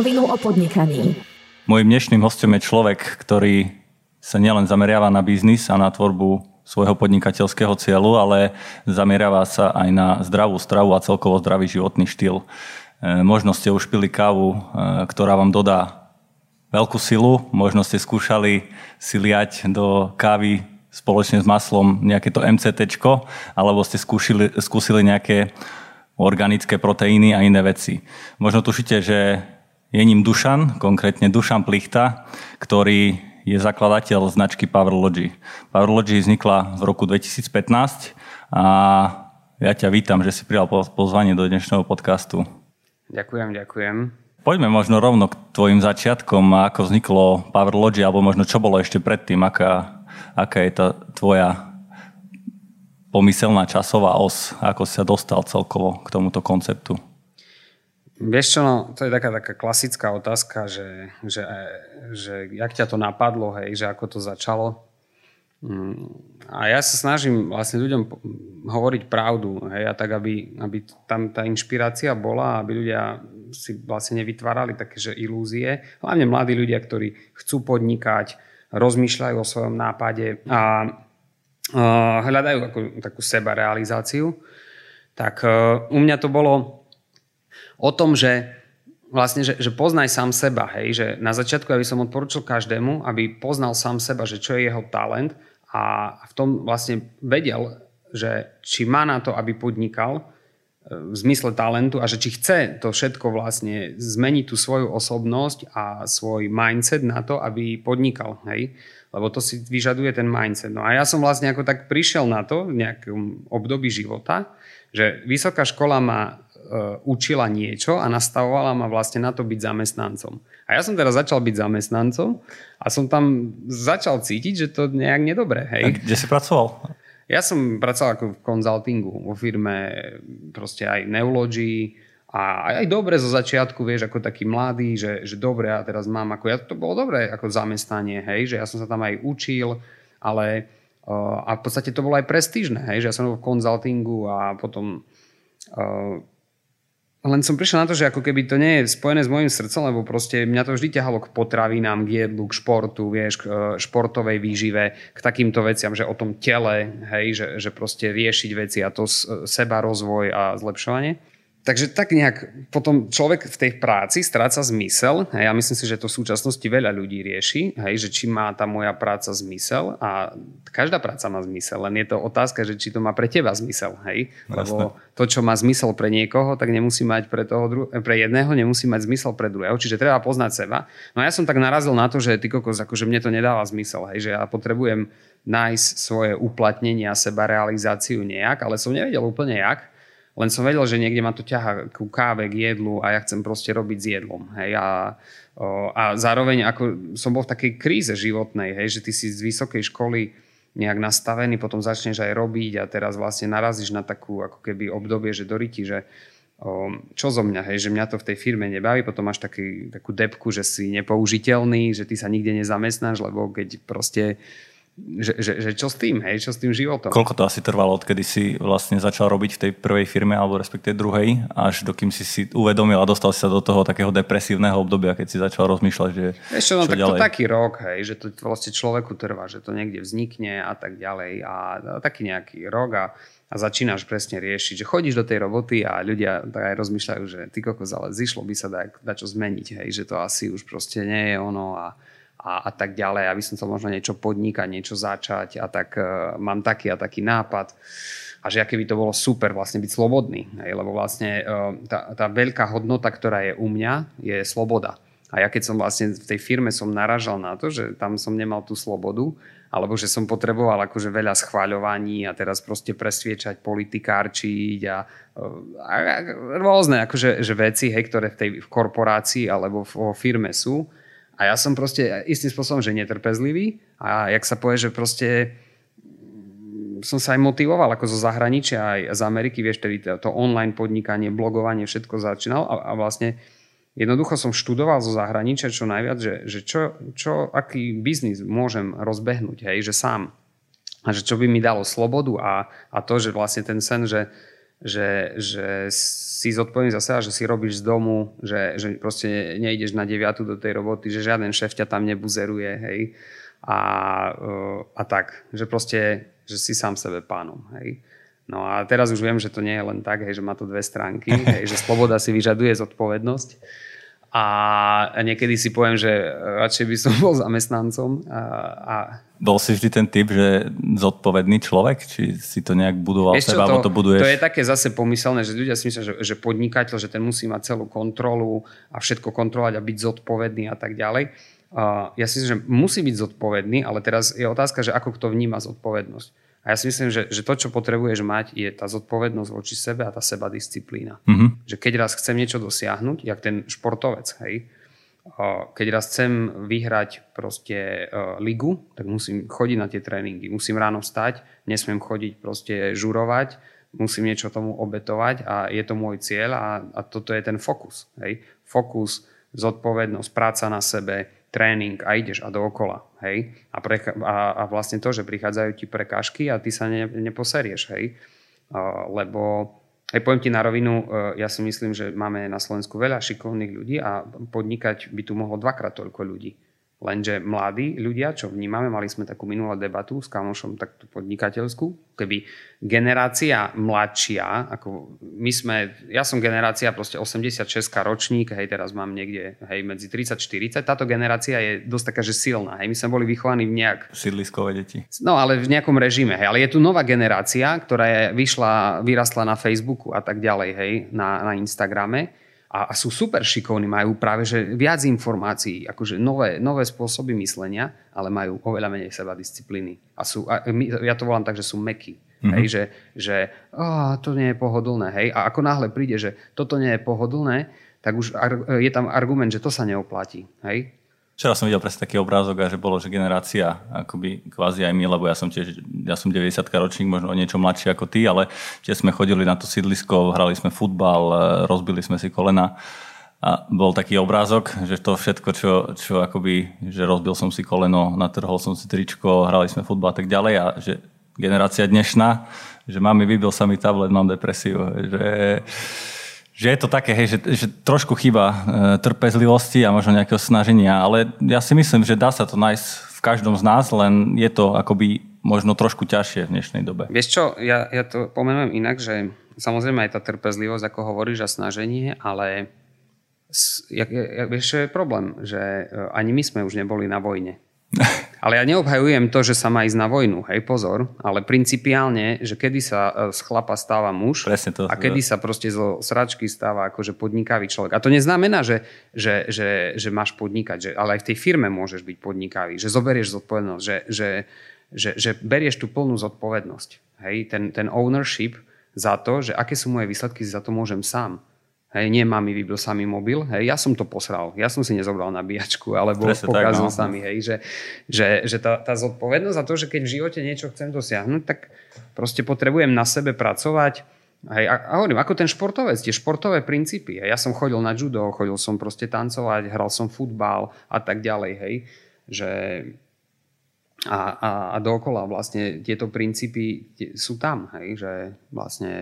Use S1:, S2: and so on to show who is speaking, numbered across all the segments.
S1: rovinu o podnikaní.
S2: Mojím dnešným hostom je človek, ktorý sa nielen zameriava na biznis a na tvorbu svojho podnikateľského cieľu, ale zameriava sa aj na zdravú stravu a celkovo zdravý životný štýl. E, možno ste už pili kávu, e, ktorá vám dodá veľkú silu, možno ste skúšali si liať do kávy spoločne s maslom nejaké to MCT, alebo ste skúšili, skúsili nejaké organické proteíny a iné veci. Možno tušíte, že je ním Dušan, konkrétne Dušan Plichta, ktorý je zakladateľ značky Powerlogy. Powerlogy vznikla v roku 2015 a ja ťa vítam, že si prijal pozvanie do dnešného podcastu.
S3: Ďakujem, ďakujem.
S2: Poďme možno rovno k tvojim začiatkom, ako vzniklo Powerlogy, alebo možno čo bolo ešte predtým, aká, aká je tá tvoja pomyselná časová os, ako si sa dostal celkovo k tomuto konceptu?
S3: Vieš čo, no, to je taká, taká klasická otázka, že, že, že jak ťa to napadlo, hej, že ako to začalo. Mm, a ja sa snažím vlastne ľuďom hovoriť pravdu, hej, a tak, aby, aby tam tá inšpirácia bola, aby ľudia si vlastne nevytvárali také, že ilúzie. Hlavne mladí ľudia, ktorí chcú podnikať, rozmýšľajú o svojom nápade a hľadajú ako, takú seba realizáciu, tak e, u mňa to bolo o tom, že vlastne, že, že poznaj sám seba, hej, že na začiatku ja by som odporučil každému, aby poznal sám seba, že čo je jeho talent a v tom vlastne vedel, že či má na to, aby podnikal e, v zmysle talentu a že či chce to všetko vlastne zmeniť tú svoju osobnosť a svoj mindset na to, aby podnikal. Hej lebo to si vyžaduje ten mindset. No a ja som vlastne ako tak prišiel na to v nejakom období života, že vysoká škola ma učila niečo a nastavovala ma vlastne na to byť zamestnancom. A ja som teraz začal byť zamestnancom a som tam začal cítiť, že to nejak nedobre. Hej. A
S2: kde si pracoval?
S3: Ja som pracoval ako v konzultingu vo firme proste aj Neology, a aj dobre zo začiatku, vieš, ako taký mladý, že, že dobre, ja teraz mám ako, ja to bolo dobré ako zamestnanie, hej, že ja som sa tam aj učil, ale uh, a v podstate to bolo aj prestížne, hej, že ja som v konzultingu a potom uh, len som prišiel na to, že ako keby to nie je spojené s môjim srdcom, lebo proste mňa to vždy ťahalo k potravinám, k jedlu, k športu, vieš, k uh, športovej výžive, k takýmto veciam, že o tom tele, hej, že, že proste riešiť veci a to seba rozvoj a zlepšovanie. Takže tak nejak potom človek v tej práci stráca zmysel. Hej, ja myslím si, že to v súčasnosti veľa ľudí rieši, hej, že či má tá moja práca zmysel a každá práca má zmysel, len je to otázka, že či to má pre teba zmysel. Hej? Lebo to, čo má zmysel pre niekoho, tak nemusí mať pre, toho dru- pre jedného, nemusí mať zmysel pre druhého. Čiže treba poznať seba. No a ja som tak narazil na to, že ty kokos, akože mne to nedáva zmysel, hej, že ja potrebujem nájsť svoje uplatnenie a seba realizáciu nejak, ale som nevedel úplne jak. Len som vedel, že niekde ma to ťaha ku káve, k jedlu a ja chcem proste robiť s jedlom. Hej? A, a zároveň ako som bol v takej kríze životnej, hej? že ty si z vysokej školy nejak nastavený, potom začneš aj robiť a teraz vlastne narazíš na takú ako keby obdobie, že doriti, že čo zo mňa, hej, že mňa to v tej firme nebaví, potom máš taký, takú depku, že si nepoužiteľný, že ty sa nikde nezamestnáš, lebo keď proste že, že, že čo s tým, hej, čo s tým životom.
S2: Koľko to asi trvalo, odkedy si vlastne začal robiť v tej prvej firme, alebo respektive druhej, až dokým si si uvedomil a dostal si sa do toho takého depresívneho obdobia, keď si začal rozmýšľať, že
S3: čo, no čo tak ďalej? to taký rok, hej, že to vlastne človeku trvá, že to niekde vznikne a tak ďalej a taký nejaký rok a, a začínaš presne riešiť, že chodíš do tej roboty a ľudia tak aj rozmýšľajú, že ty kokos, ale zišlo by sa dať čo zmeniť, hej, že to asi už proste nie je ono a a, a tak ďalej. Aby som chcel možno niečo podnikať, niečo začať a tak uh, mám taký a taký nápad. A že aké by to bolo super vlastne byť slobodný. Hej, lebo vlastne uh, tá, tá veľká hodnota, ktorá je u mňa, je sloboda. A ja keď som vlastne v tej firme som naražal na to, že tam som nemal tú slobodu, alebo že som potreboval akože veľa schváľovaní a teraz proste presviečať, politikárčiť a, a, a rôzne akože, že veci, hej, ktoré v tej v korporácii alebo vo firme sú a ja som proste istým spôsobom, že netrpezlivý a jak sa povie, že proste som sa aj motivoval ako zo zahraničia, aj z Ameriky, vieš, tedy to, to online podnikanie, blogovanie, všetko začínal a, a vlastne jednoducho som študoval zo zahraničia čo najviac, že, že čo, čo, aký biznis môžem rozbehnúť, hej, že sám. A že čo by mi dalo slobodu a, a to, že vlastne ten sen, že že, že si zodpovedný za seba, že si robíš z domu, že, že proste nejdeš na deviatu do tej roboty, že žiaden šéf ťa tam nebuzeruje, hej. A, uh, a tak, že proste, že si sám sebe pánom, hej. No a teraz už viem, že to nie je len tak, hej, že má to dve stránky, hej, že sloboda si vyžaduje zodpovednosť. A niekedy si poviem, že radšej by som bol zamestnancom. A, a...
S2: Bol si vždy ten typ, že zodpovedný človek? Či si to nejak budoval Ešte seba, to, alebo to buduješ?
S3: To je také zase pomyselné, že ľudia si myslia, že, že podnikateľ, že ten musí mať celú kontrolu a všetko kontrolovať a byť zodpovedný a tak ďalej. Uh, ja si myslím, že musí byť zodpovedný, ale teraz je otázka, že ako kto vníma zodpovednosť. A ja si myslím, že, že to, čo potrebuješ mať, je tá zodpovednosť voči sebe a tá seba disciplína. Mm-hmm. Že keď raz chcem niečo dosiahnuť, jak ten športovec, hej, keď raz chcem vyhrať proste uh, ligu, tak musím chodiť na tie tréningy. Musím ráno vstať, nesmiem chodiť proste žurovať, musím niečo tomu obetovať a je to môj cieľ a, a toto je ten fokus. Hej. Fokus, zodpovednosť, práca na sebe, tréning a ideš a dookola, hej. A, pre, a, a vlastne to, že prichádzajú ti prekážky a ty sa ne, neposerieš, hej. Uh, lebo, aj poviem ti na rovinu, uh, ja si myslím, že máme na Slovensku veľa šikovných ľudí a podnikať by tu mohlo dvakrát toľko ľudí. Lenže mladí ľudia, čo vnímame, mali sme takú minulú debatu s kamošom takú podnikateľskú, keby generácia mladšia, ako my sme, ja som generácia proste 86 ročník, hej, teraz mám niekde, hej, medzi 30-40, táto generácia je dosť taká, že silná, hej, my sme boli vychovaní v nejak...
S2: Sídliskové deti.
S3: No, ale v nejakom režime, hej, ale je tu nová generácia, ktorá je, vyšla, vyrastla na Facebooku a tak ďalej, hej, na, na Instagrame a, a sú super šikovní, majú práve že viac informácií, akože nové, nové spôsoby myslenia, ale majú oveľa menej seba disciplíny. A sú, a my, ja to volám tak, že sú meky. Mm-hmm. Hej, že, že oh, to nie je pohodlné. Hej. A ako náhle príde, že toto nie je pohodlné, tak už je tam argument, že to sa neoplatí. Hej.
S2: Včera som videl presne taký obrázok a že bolo, že generácia, akoby kvázi aj my, lebo ja som tiež, ja som 90 ročník, možno o niečo mladší ako ty, ale tiež sme chodili na to sídlisko, hrali sme futbal, e, rozbili sme si kolena. A bol taký obrázok, že to všetko, čo, čo akoby, že rozbil som si koleno, natrhol som si tričko, hrali sme futbal a tak ďalej a že generácia dnešná, že mami, vybil sa mi tablet, mám depresiu, že že je to také, hej, že, že trošku chyba e, trpezlivosti a možno nejakého snaženia, ale ja si myslím, že dá sa to nájsť v každom z nás, len je to akoby možno trošku ťažšie v dnešnej dobe.
S3: Vieš čo, ja, ja to pomenujem inak, že samozrejme aj tá trpezlivosť, ako hovoríš, a snaženie, ale ja, ja, vieš, čo je problém, že e, ani my sme už neboli na vojne. Ale ja neobhajujem to, že sa má ísť na vojnu, hej, pozor, ale principiálne, že kedy sa e, z chlapa stáva muž
S2: Presne to,
S3: a kedy sa proste zo sračky stáva akože podnikavý človek. A to neznamená, že, že, že, že máš podnikať, že, ale aj v tej firme môžeš byť podnikavý, že zoberieš zodpovednosť, že, že, že, že berieš tú plnú zodpovednosť. Hej, ten, ten ownership za to, že aké sú moje výsledky, za to môžem sám. Hej, nie mami vybil sa mi mobil, hej, ja som to posral, ja som si nezobral nabíjačku, alebo Presne pokazal tak, no. sa mi, hej, že, že, že tá, tá zodpovednosť za to, že keď v živote niečo chcem dosiahnuť, tak proste potrebujem na sebe pracovať, hej, a, a hovorím, ako ten športovec, tie športové princípy, hej, ja som chodil na judo, chodil som proste tancovať, hral som futbal a tak ďalej, hej, že a, a, a dookola vlastne tieto princípy sú tam, hej, že vlastne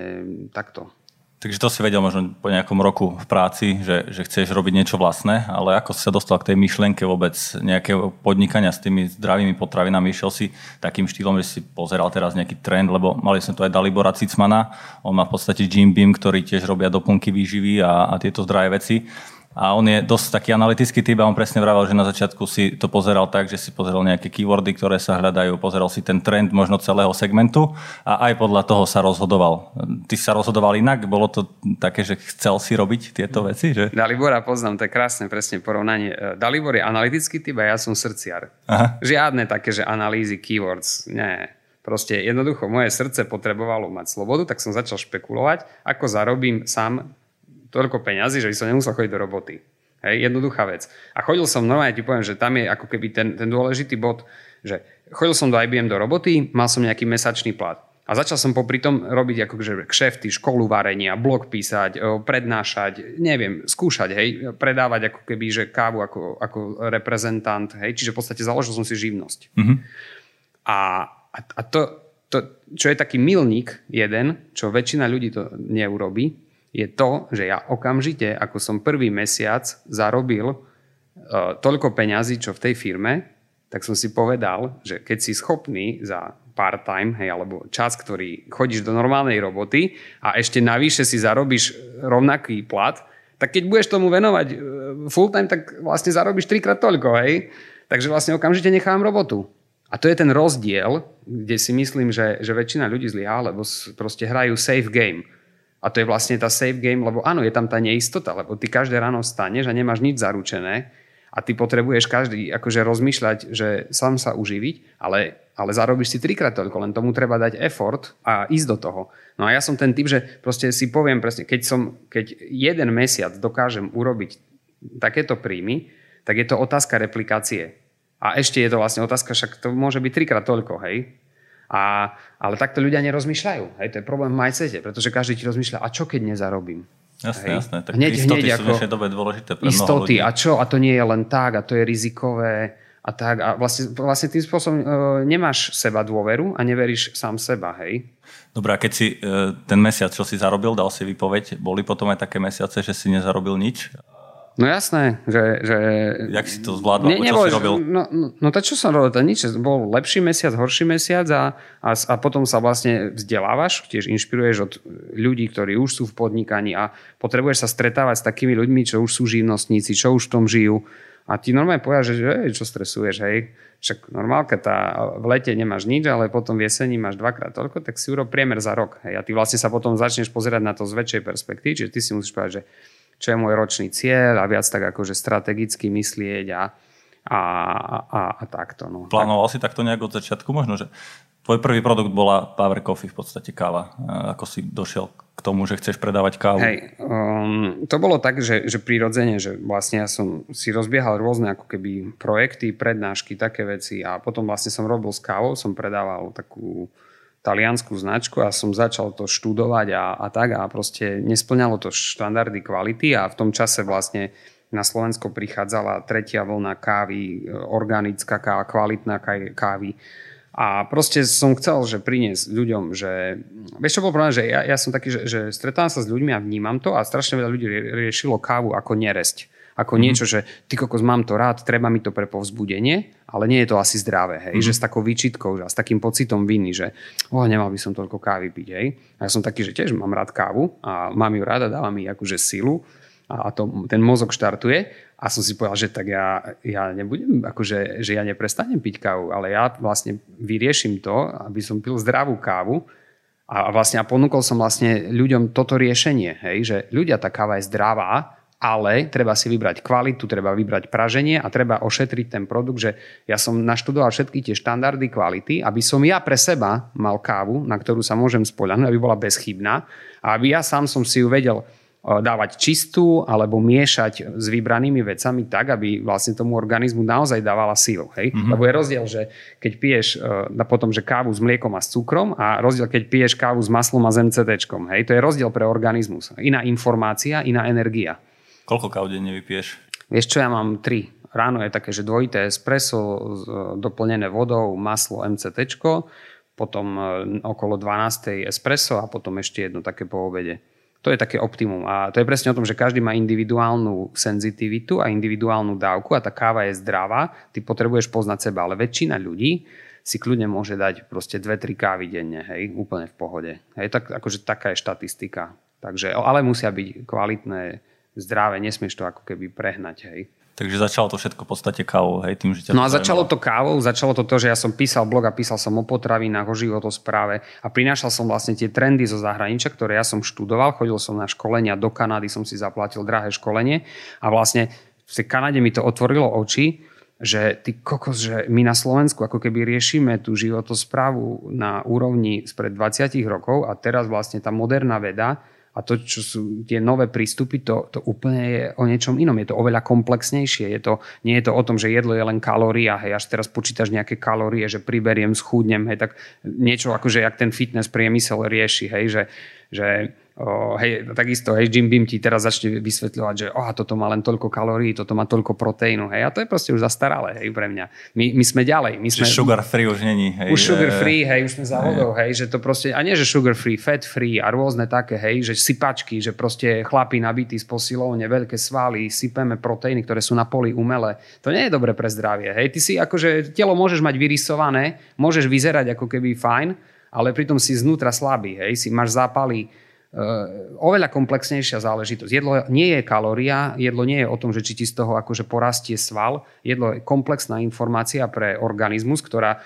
S3: takto.
S2: Takže to si vedel možno po nejakom roku v práci, že, že chceš robiť niečo vlastné, ale ako si sa dostal k tej myšlienke vôbec nejakého podnikania s tými zdravými potravinami? Išiel si takým štýlom, že si pozeral teraz nejaký trend, lebo mali sme tu aj Dalibora Cicmana, on má v podstate Jim Beam, ktorý tiež robia doplnky výživy a, a tieto zdravé veci a on je dosť taký analytický typ a on presne vravel, že na začiatku si to pozeral tak, že si pozeral nejaké keywordy, ktoré sa hľadajú, pozeral si ten trend možno celého segmentu a aj podľa toho sa rozhodoval. Ty sa rozhodoval inak? Bolo to také, že chcel si robiť tieto veci? Že?
S3: Dalibora poznám, to je krásne presne porovnanie. E, Dalibor je analytický typ a ja som srdciar. Aha. Žiadne také, že analýzy keywords. Nie. Proste jednoducho moje srdce potrebovalo mať slobodu, tak som začal špekulovať, ako zarobím sám toľko peňazí, že by som nemusel chodiť do roboty. Hej, jednoduchá vec. A chodil som, normálne ti poviem, že tam je ako keby ten, ten dôležitý bod, že chodil som do IBM do roboty, mal som nejaký mesačný plat. A začal som popri tom robiť akože kšefty, školu varenia, blog písať, prednášať, neviem, skúšať, hej, predávať ako keby, že kávu ako, ako reprezentant, hej, čiže v podstate založil som si živnosť. Mm-hmm. A, a, to, to, čo je taký milník jeden, čo väčšina ľudí to neurobi, je to, že ja okamžite, ako som prvý mesiac zarobil uh, toľko peňazí, čo v tej firme, tak som si povedal, že keď si schopný za part-time, hej, alebo čas, ktorý chodíš do normálnej roboty a ešte navyše si zarobíš rovnaký plat, tak keď budeš tomu venovať e, full-time, tak vlastne zarobíš trikrát toľko, hej. Takže vlastne okamžite nechám robotu. A to je ten rozdiel, kde si myslím, že, že väčšina ľudí zlyhá, lebo proste hrajú safe game. A to je vlastne tá safe game, lebo áno, je tam tá neistota, lebo ty každé ráno staneš a nemáš nič zaručené a ty potrebuješ každý akože rozmýšľať, že sám sa uživiť, ale, ale zarobíš si trikrát toľko, len tomu treba dať effort a ísť do toho. No a ja som ten typ, že proste si poviem presne, keď, som, keď jeden mesiac dokážem urobiť takéto príjmy, tak je to otázka replikácie. A ešte je to vlastne otázka, však to môže byť trikrát toľko, hej? A, ale takto ľudia nerozmýšľajú. Hej, to je problém v mindsete, pretože každý ti rozmýšľa, a čo keď nezarobím?
S2: Jasné, Hej. jasné. Tak hneď, istoty hneď sú v dnešnej dobe dôležité pre
S3: Istoty a čo? A to nie je len tak a to je rizikové a tak. A vlastne, vlastne tým spôsobom e, nemáš seba dôveru a neveríš sám seba, hej?
S2: Dobre, a keď si e, ten mesiac, čo si zarobil, dal si vypoveď, boli potom aj také mesiace, že si nezarobil nič?
S3: No jasné, že... že
S2: Jak si to zvládol? Ne, čo si robil?
S3: No, no, no to čo som robil, to nič. Bol lepší mesiac, horší mesiac a, a, a potom sa vlastne vzdelávaš, tiež inšpiruješ od ľudí, ktorí už sú v podnikaní a potrebuješ sa stretávať s takými ľuďmi, čo už sú živnostníci, čo už v tom žijú. A ty normálne povieš, že hej, čo stresuješ, hej. Však normálka, tá, v lete nemáš nič, ale potom v jeseni máš dvakrát toľko, tak si urob priemer za rok. Hej. A ty vlastne sa potom začneš pozerať na to z väčšej perspektívy, čiže ty si musíš povedať, že čo je môj ročný cieľ a viac tak akože strategicky myslieť a, a, a, a takto. No.
S2: Plánoval tak. si takto nejak od začiatku možno, že tvoj prvý produkt bola Power Coffee, v podstate káva. Ako si došiel k tomu, že chceš predávať kávu?
S3: Hej, um, to bolo tak, že, že prirodzene, že vlastne ja som si rozbiehal rôzne ako keby projekty, prednášky, také veci a potom vlastne som robil s kávou, som predával takú taliansku značku a som začal to študovať a, a tak a proste nesplňalo to štandardy kvality a v tom čase vlastne na Slovensko prichádzala tretia vlna kávy, organická káva, kvalitná kávy. A proste som chcel, že priniesť ľuďom, že... Vieš, čo bol problém, že ja, ja som taký, že, že stretávam sa s ľuďmi a vnímam to a strašne veľa ľudí riešilo kávu ako neresť ako mm. niečo, že ty kokos, mám to rád, treba mi to pre povzbudenie, ale nie je to asi zdravé, hej, mm. že s takou výčitkou, že s takým pocitom viny, že oh, nemal by som toľko kávy piť, hej. A ja som taký, že tiež mám rád kávu a mám ju rada, dáva mi akože silu a to, ten mozog štartuje a som si povedal, že tak ja, ja nebudem, akože, že ja neprestanem piť kávu, ale ja vlastne vyrieším to, aby som pil zdravú kávu a vlastne a ponúkol som vlastne ľuďom toto riešenie, hej, že ľudia, tá káva je zdravá, ale treba si vybrať kvalitu, treba vybrať praženie a treba ošetriť ten produkt, že ja som naštudoval všetky tie štandardy kvality, aby som ja pre seba mal kávu, na ktorú sa môžem spoľahnúť, aby bola bezchybná a aby ja sám som si ju vedel dávať čistú alebo miešať s vybranými vecami tak, aby vlastne tomu organizmu naozaj dávala sílu. Hej? Mm-hmm. Lebo je rozdiel, že keď piješ uh, potom, že kávu s mliekom a s cukrom a rozdiel, keď piješ kávu s maslom a s MCT. Hej? To je rozdiel pre organizmus. Iná informácia, iná energia.
S2: Koľko káv denne vypiješ?
S3: Vieš čo, ja mám tri. Ráno je také, že dvojité espresso doplnené vodou, maslo MCT, potom e, okolo 12. espresso a potom ešte jedno také po obede. To je také optimum. A to je presne o tom, že každý má individuálnu senzitivitu a individuálnu dávku a tá káva je zdravá. Ty potrebuješ poznať seba, ale väčšina ľudí si kľudne môže dať proste 2-3 kávy denne, hej, úplne v pohode. Hej, tak, akože taká je štatistika. Takže, ale musia byť kvalitné zdravé, nesmieš to ako keby prehnať, hej.
S2: Takže začalo to všetko v podstate kávou, hej, tým, že ťa
S3: No a začalo to kávou, začalo to to, že ja som písal blog a písal som o potravinách, o životospráve a prinášal som vlastne tie trendy zo zahraničia, ktoré ja som študoval, chodil som na školenia do Kanady, som si zaplatil drahé školenie a vlastne v tej Kanade mi to otvorilo oči, že ty kokos, že my na Slovensku ako keby riešime tú životosprávu na úrovni spred 20 rokov a teraz vlastne tá moderná veda a to, čo sú tie nové prístupy, to, to úplne je o niečom inom. Je to oveľa komplexnejšie. Je to, nie je to o tom, že jedlo je len kalória, hej, až teraz počítaš nejaké kalórie, že priberiem, schúdnem, hej, tak niečo že jak ten fitness priemysel rieši, hej, že, že Hej, takisto, hej, Jim Beam ti teraz začne vysvetľovať, že oh, toto má len toľko kalórií, toto má toľko proteínu, hej, a to je proste už zastaralé, hej, pre mňa. My, my sme ďalej. My sme,
S2: sugar free už není, hej.
S3: Už sugar free, hej, už sme za vodou, hej, že to proste, a nie, že sugar free, fat free a rôzne také, hej, že sypačky, že proste chlapí nabití z posilovne, veľké svaly, sypeme proteíny, ktoré sú na poli umelé. To nie je dobre pre zdravie, hej. Ty si akože, telo môžeš mať vyrysované, môžeš vyzerať ako keby fajn, ale pritom si znútra slabý, hej, si máš zápaly, oveľa komplexnejšia záležitosť. Jedlo nie je kalória, jedlo nie je o tom, že či ti z toho akože porastie sval. Jedlo je komplexná informácia pre organizmus, ktorá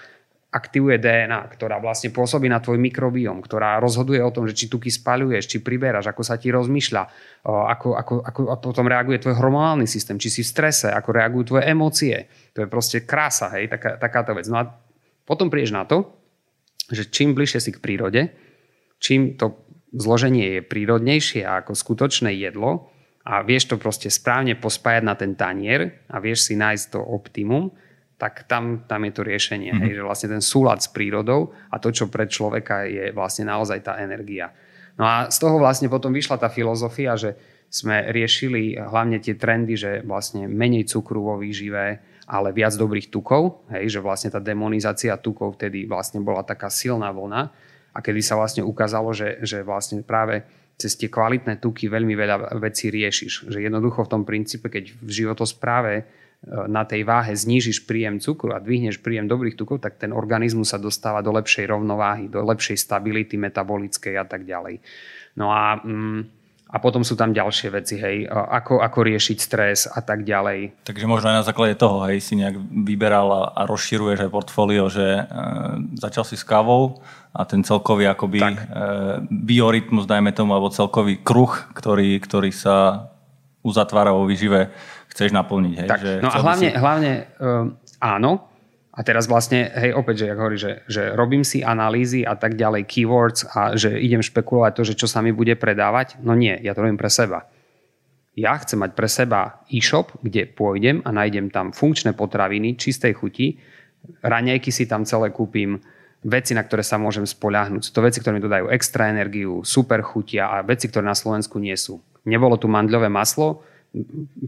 S3: aktivuje DNA, ktorá vlastne pôsobí na tvoj mikrobióm, ktorá rozhoduje o tom, že či tuky spaľuješ, či priberáš, ako sa ti rozmýšľa, ako, ako, ako a potom reaguje tvoj hormonálny systém, či si v strese, ako reagujú tvoje emócie. To je proste krása, hej, taká, takáto vec. No a potom prídeš na to, že čím bližšie si k prírode, čím to zloženie je prírodnejšie ako skutočné jedlo a vieš to proste správne pospájať na ten tanier a vieš si nájsť to optimum, tak tam, tam je to riešenie. Mm-hmm. Hej, že vlastne ten súlad s prírodou a to, čo pre človeka je vlastne naozaj tá energia. No a z toho vlastne potom vyšla tá filozofia, že sme riešili hlavne tie trendy, že vlastne menej cukru vo výžive, ale viac dobrých tukov, hej, že vlastne tá demonizácia tukov vtedy vlastne bola taká silná vlna a kedy sa vlastne ukázalo, že, že vlastne práve cez tie kvalitné tuky veľmi veľa vecí riešiš. Že jednoducho v tom princípe, keď v životospráve e, na tej váhe znížiš príjem cukru a dvihneš príjem dobrých tukov, tak ten organizmus sa dostáva do lepšej rovnováhy, do lepšej stability metabolickej a tak ďalej. No a mm, a potom sú tam ďalšie veci, hej, ako, ako riešiť stres a tak ďalej.
S2: Takže možno aj na základe toho, hej, si nejak vyberal a, rozširuješ aj portfólio, že e, začal si s kávou a ten celkový akoby e, biorytmus, dajme tomu, alebo celkový kruh, ktorý, ktorý sa uzatvára vo výžive, chceš naplniť. Hej,
S3: tak, že no a hlavne, si... hlavne e, áno, a teraz vlastne, hej, opäť, že jak hovorí, že, že robím si analýzy a tak ďalej, keywords a že idem špekulovať to, že čo sa mi bude predávať. No nie, ja to robím pre seba. Ja chcem mať pre seba e-shop, kde pôjdem a nájdem tam funkčné potraviny, čistej chuti, raňajky si tam celé kúpim, veci, na ktoré sa môžem spoľahnúť. Sú to veci, ktoré mi dodajú extra energiu, super chutia a veci, ktoré na Slovensku nie sú. Nebolo tu mandľové maslo,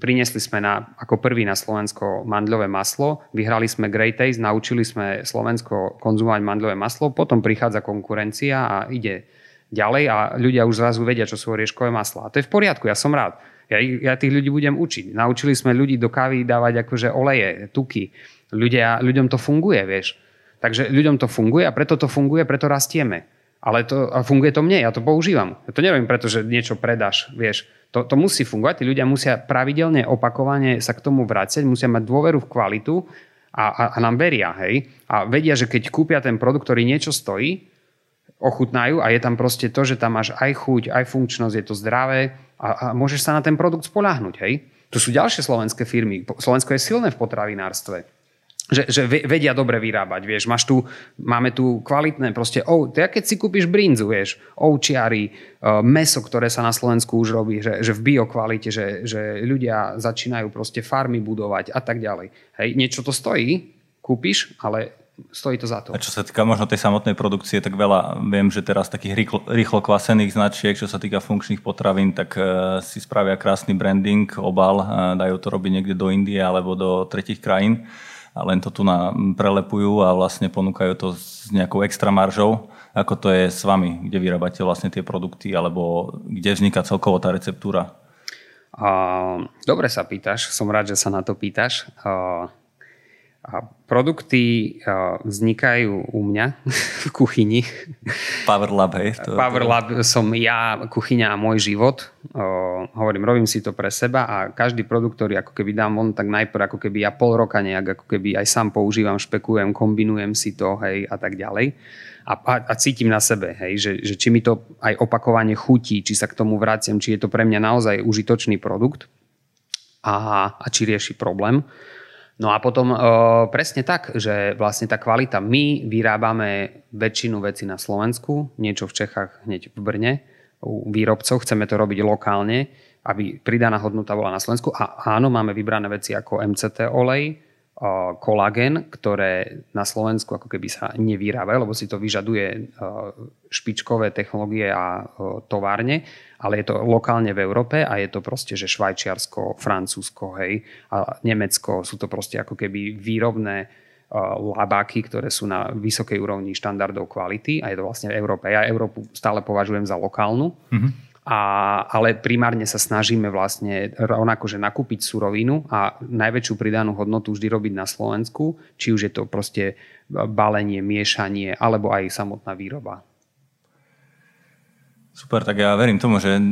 S3: Priniesli sme na, ako prvý na Slovensko mandľové maslo, vyhrali sme Great Taste, naučili sme Slovensko konzumovať mandľové maslo, potom prichádza konkurencia a ide ďalej a ľudia už zrazu vedia, čo sú orieškové masla. A to je v poriadku, ja som rád. Ja, ja tých ľudí budem učiť. Naučili sme ľudí do kávy dávať akože oleje, tuky. Ľudia, ľuďom to funguje, vieš. Takže ľuďom to funguje a preto to funguje, preto rastieme. Ale to, a funguje to mne, ja to používam. Ja to neviem, pretože niečo predáš, vieš. To, to musí fungovať, tí ľudia musia pravidelne, opakovane sa k tomu vrácať, musia mať dôveru v kvalitu a, a, a nám veria, hej. A vedia, že keď kúpia ten produkt, ktorý niečo stojí, ochutnajú a je tam proste to, že tam máš aj chuť, aj funkčnosť, je to zdravé a, a môžeš sa na ten produkt spoláhnuť, hej. Tu sú ďalšie slovenské firmy. Slovensko je silné v potravinárstve že, že vedia dobre vyrábať, vieš, máš tu, máme tu kvalitné proste, to ja keď si kúpiš brinzu, vieš, ovčiari, uh, meso, ktoré sa na Slovensku už robí, že, že v biokvalite, že, že ľudia začínajú proste farmy budovať a tak ďalej. Hej, niečo to stojí, kúpiš, ale stojí to za to.
S2: A čo sa týka možno tej samotnej produkcie, tak veľa viem, že teraz takých rýchlo, rýchlo kvasených značiek, čo sa týka funkčných potravín, tak uh, si spravia krásny branding, obal, uh, dajú to robiť niekde do Indie alebo do tretich krajín a len to tu na, prelepujú a vlastne ponúkajú to s nejakou extra maržou. Ako to je s vami, kde vyrábate vlastne tie produkty alebo kde vzniká celkovo tá receptúra?
S3: Dobre sa pýtaš, som rád, že sa na to pýtaš. Produkty vznikajú u mňa v kuchyni.
S2: Power Lab, hej?
S3: To, Power Lab som ja, kuchyňa a môj život. O, hovorím, robím si to pre seba a každý produkt, ktorý ako keby dám von, tak najprv ako keby ja pol roka nejak ako keby aj sám používam, špekujem, kombinujem si to, hej, a tak ďalej. A, a, a cítim na sebe, hej, že, že či mi to aj opakovane chutí, či sa k tomu vraciam, či je to pre mňa naozaj užitočný produkt a, a či rieši problém. No a potom e, presne tak, že vlastne tá kvalita, my vyrábame väčšinu vecí na Slovensku, niečo v Čechách, hneď v Brne, u výrobcov, chceme to robiť lokálne, aby pridaná hodnota bola na Slovensku. A áno, máme vybrané veci ako MCT olej, kolagén, ktoré na Slovensku ako keby sa nevyrábajú, lebo si to vyžaduje špičkové technológie a továrne, ale je to lokálne v Európe a je to proste, že Švajčiarsko, Francúzsko, hej, a Nemecko sú to proste ako keby výrobné labáky, ktoré sú na vysokej úrovni štandardov kvality a je to vlastne v Európe. Ja Európu stále považujem za lokálnu. Mm-hmm a, ale primárne sa snažíme vlastne rovnako, že nakúpiť surovinu a najväčšiu pridanú hodnotu vždy robiť na Slovensku, či už je to proste balenie, miešanie alebo aj samotná výroba.
S2: Super, tak ja verím tomu, že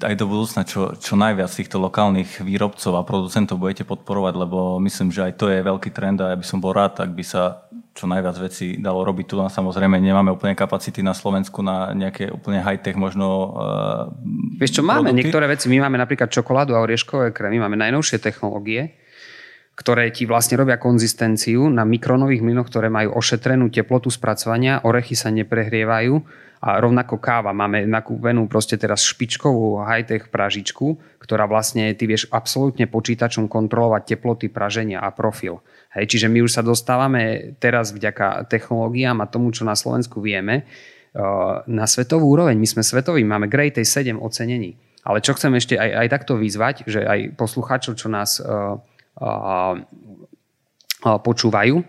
S2: aj do budúcna čo, čo najviac týchto lokálnych výrobcov a producentov budete podporovať, lebo myslím, že aj to je veľký trend a ja by som bol rád, ak by sa čo najviac vecí dalo robiť tu. A samozrejme nemáme úplne kapacity na Slovensku na nejaké úplne high-tech možno
S3: uh, Vieš čo, máme produkty. niektoré veci. My máme napríklad čokoládu a orieškové krémy, máme najnovšie technológie, ktoré ti vlastne robia konzistenciu na mikronových mlynoch, ktoré majú ošetrenú teplotu spracovania, orechy sa neprehrievajú a rovnako káva. Máme nakúpenú proste teraz špičkovú high-tech pražičku, ktorá vlastne ty vieš absolútne počítačom kontrolovať teploty praženia a profil. Hej, čiže my už sa dostávame teraz vďaka technológiám a tomu, čo na Slovensku vieme, eh, na svetovú úroveň. My sme svetoví, máme Great 7 ocenení. Ale čo chcem ešte aj, aj takto vyzvať, že aj poslucháčov, čo nás uh, uh, počúvajú,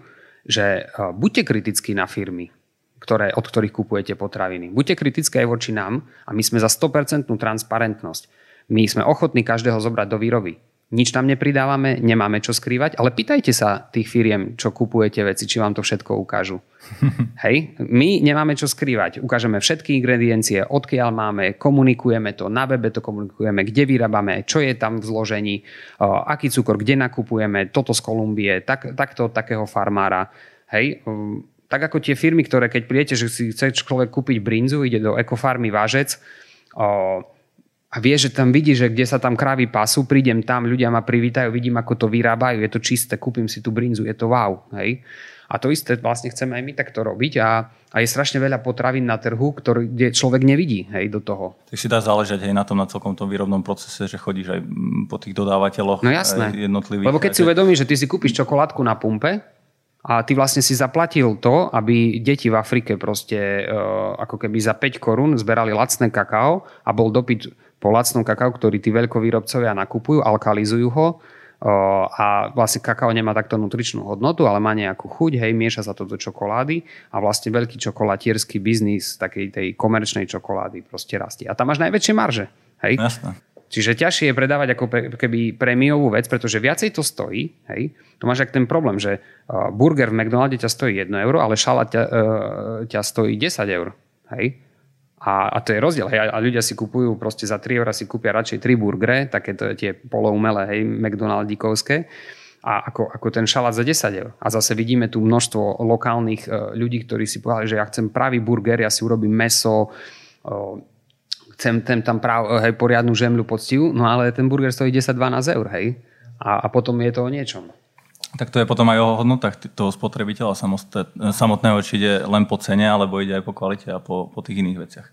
S3: že buďte kritickí na firmy ktoré, od ktorých kupujete potraviny. Buďte kritické aj voči nám a my sme za 100% transparentnosť. My sme ochotní každého zobrať do výroby. Nič tam nepridávame, nemáme čo skrývať, ale pýtajte sa tých firiem, čo kupujete veci, či vám to všetko ukážu. Hej, my nemáme čo skrývať. Ukážeme všetky ingrediencie, odkiaľ máme, komunikujeme to, na webe to komunikujeme, kde vyrábame, čo je tam v zložení, aký cukor, kde nakupujeme, toto z Kolumbie, tak, takto takého farmára. Hej, tak ako tie firmy, ktoré keď príjete, že si chce človek kúpiť brinzu, ide do ekofarmy vážec o, a vie, že tam vidí, že kde sa tam krávy pasú, prídem tam, ľudia ma privítajú, vidím, ako to vyrábajú, je to čisté, kúpim si tú brinzu, je to wow. Hej? A to isté vlastne chceme aj my takto robiť a, a je strašne veľa potravín na trhu, ktorý, kde človek nevidí hej, do toho.
S2: Tak si dá záležať aj na tom, na celkom tom výrobnom procese, že chodíš aj po tých dodávateľoch
S3: no jasné.
S2: jednotlivých.
S3: Lebo keď si uvedomíš, že ty si kúpiš čokoládku na pumpe, a ty vlastne si zaplatil to, aby deti v Afrike proste uh, ako keby za 5 korún zberali lacné kakao a bol dopyt po lacnom kakao, ktorý tí veľkovýrobcovia nakupujú, alkalizujú ho uh, a vlastne kakao nemá takto nutričnú hodnotu, ale má nejakú chuť, hej, mieša sa to do čokolády a vlastne veľký čokolatierský biznis takej tej komerčnej čokolády proste rastie. A tam máš najväčšie marže. Hej?
S2: Jasné.
S3: Čiže ťažšie je predávať ako keby prémiovú vec, pretože viacej to stojí. Hej? To máš ak ten problém, že burger v McDonalde ťa stojí 1 euro, ale šalát ťa, uh, ťa stojí 10 eur. Hej? A, a to je rozdiel. Hej? A ľudia si kupujú proste za 3 eur si kúpia radšej 3 burgery, takéto tie poloumelé, hej, McDonaldikovské a ako, ako ten šalát za 10 eur. A zase vidíme tu množstvo lokálnych uh, ľudí, ktorí si povedali, že ja chcem pravý burger, ja si urobím meso, uh, chcem, chcem tam práv, hej, poriadnu žemľu poctivú, no ale ten burger stojí 10-12 eur, hej. A, a potom je to o niečom.
S2: Tak to je potom aj o hodnotách toho spotrebiteľa samotného, či ide len po cene, alebo ide aj po kvalite a po, po tých iných veciach.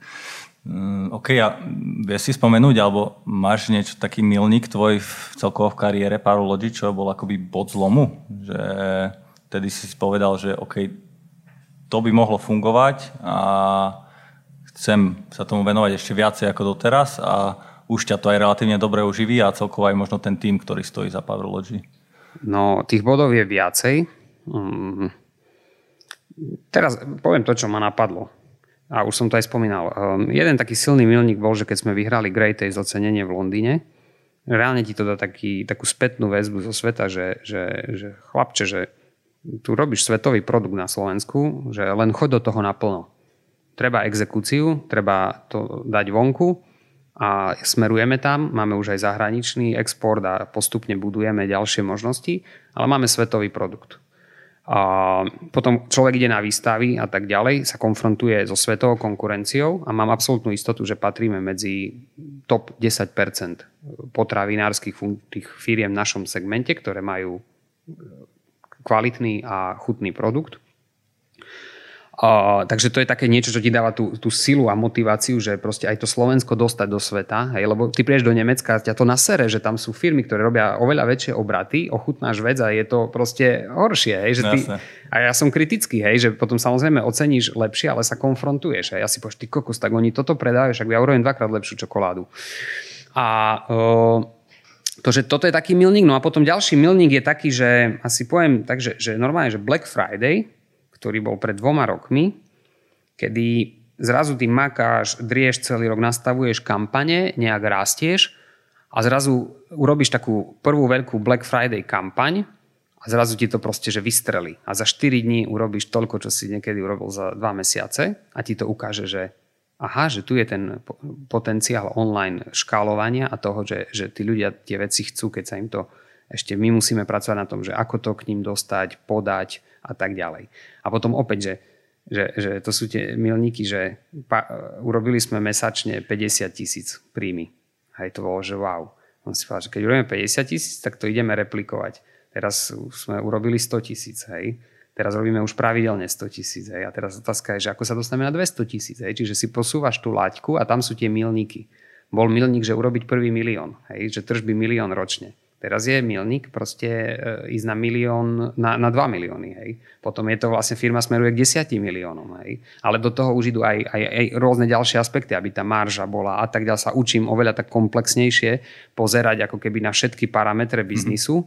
S2: Mm, OK, a vieš si spomenúť, alebo máš niečo, taký milník tvoj v celkovo v kariére Parology, čo bol akoby bod zlomu? Že tedy si povedal, že OK, to by mohlo fungovať a chcem sa tomu venovať ešte viacej ako doteraz a už ťa to aj relatívne dobre uživí a celkovo aj možno ten tým, ktorý stojí za Powerlogy.
S3: No, tých bodov je viacej. Mm. Teraz poviem to, čo ma napadlo. A už som to aj spomínal. Um, jeden taký silný milník bol, že keď sme vyhrali Great Taste ocenenie v Londýne, reálne ti to dá taký, takú spätnú väzbu zo sveta, že, že, že chlapče, že tu robíš svetový produkt na Slovensku, že len chod do toho naplno treba exekúciu, treba to dať vonku a smerujeme tam. Máme už aj zahraničný export a postupne budujeme ďalšie možnosti, ale máme svetový produkt. A potom človek ide na výstavy a tak ďalej, sa konfrontuje so svetovou konkurenciou a mám absolútnu istotu, že patríme medzi top 10% potravinárskych tých firiem v našom segmente, ktoré majú kvalitný a chutný produkt. Uh, takže to je také niečo, čo ti dáva tú, tú silu a motiváciu, že proste aj to Slovensko dostať do sveta, hej, lebo ty prieš do Nemecka, ťa to nasere, že tam sú firmy, ktoré robia oveľa väčšie obraty, ochutnáš vec a je to proste horšie, hej, že ty, a ja som kritický, hej, že potom samozrejme oceníš lepšie, ale sa konfrontuješ, hej, ja si povieš, ty kokos, tak oni toto predávajú, však ja urobím dvakrát lepšiu čokoládu. A uh, to, že toto je taký milník, no a potom ďalší milník je taký, že asi poviem tak, že, že normálne, že Black Friday, ktorý bol pred dvoma rokmi, kedy zrazu ty makáš, drieš celý rok, nastavuješ kampane, nejak rastieš a zrazu urobíš takú prvú veľkú Black Friday kampaň a zrazu ti to proste, že vystrelí. A za 4 dní urobíš toľko, čo si niekedy urobil za 2 mesiace a ti to ukáže, že aha, že tu je ten potenciál online škálovania a toho, že, že tí ľudia tie veci chcú, keď sa im to ešte my musíme pracovať na tom, že ako to k ním dostať, podať a tak ďalej. A potom opäť, že, že, že to sú tie milníky, že pa, urobili sme mesačne 50 tisíc príjmy. Hej, to bolo, že wow. On si povedal, že keď urobíme 50 tisíc, tak to ideme replikovať. Teraz sme urobili 100 tisíc, hej. Teraz robíme už pravidelne 100 tisíc, hej. A teraz otázka je, že ako sa dostaneme na 200 tisíc, hej. Čiže si posúvaš tú laťku a tam sú tie milníky. Bol milník, že urobiť prvý milión, hej, že tržby milión ročne. Teraz je milník proste e, ísť na milión, na, na 2 milióny. Hej. Potom je to vlastne firma smeruje k 10 miliónom. Hej. Ale do toho už idú aj, aj, aj rôzne ďalšie aspekty, aby tá marža bola a tak ďalej. Sa učím oveľa tak komplexnejšie pozerať ako keby na všetky parametre biznisu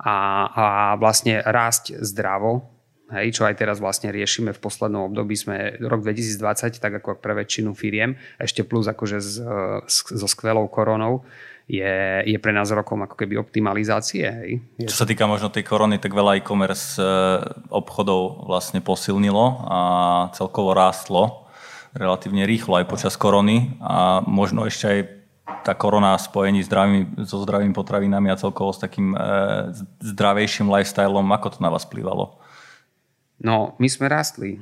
S3: a, a vlastne rásť zdravo, Hej, čo aj teraz vlastne riešime v poslednom období, sme rok 2020, tak ako pre väčšinu firiem, ešte plus akože s, so skvelou koronou, je, je pre nás rokom ako keby optimalizácie. Hej.
S2: Je... Čo sa týka možno tej korony, tak veľa e-commerce e, obchodov vlastne posilnilo a celkovo rástlo relatívne rýchlo aj počas korony a možno ešte aj tá korona spojení zdravými, so zdravými potravinami a celkovo s takým e, zdravejším lifestylom, ako to na vás plývalo?
S3: No, my sme rastli.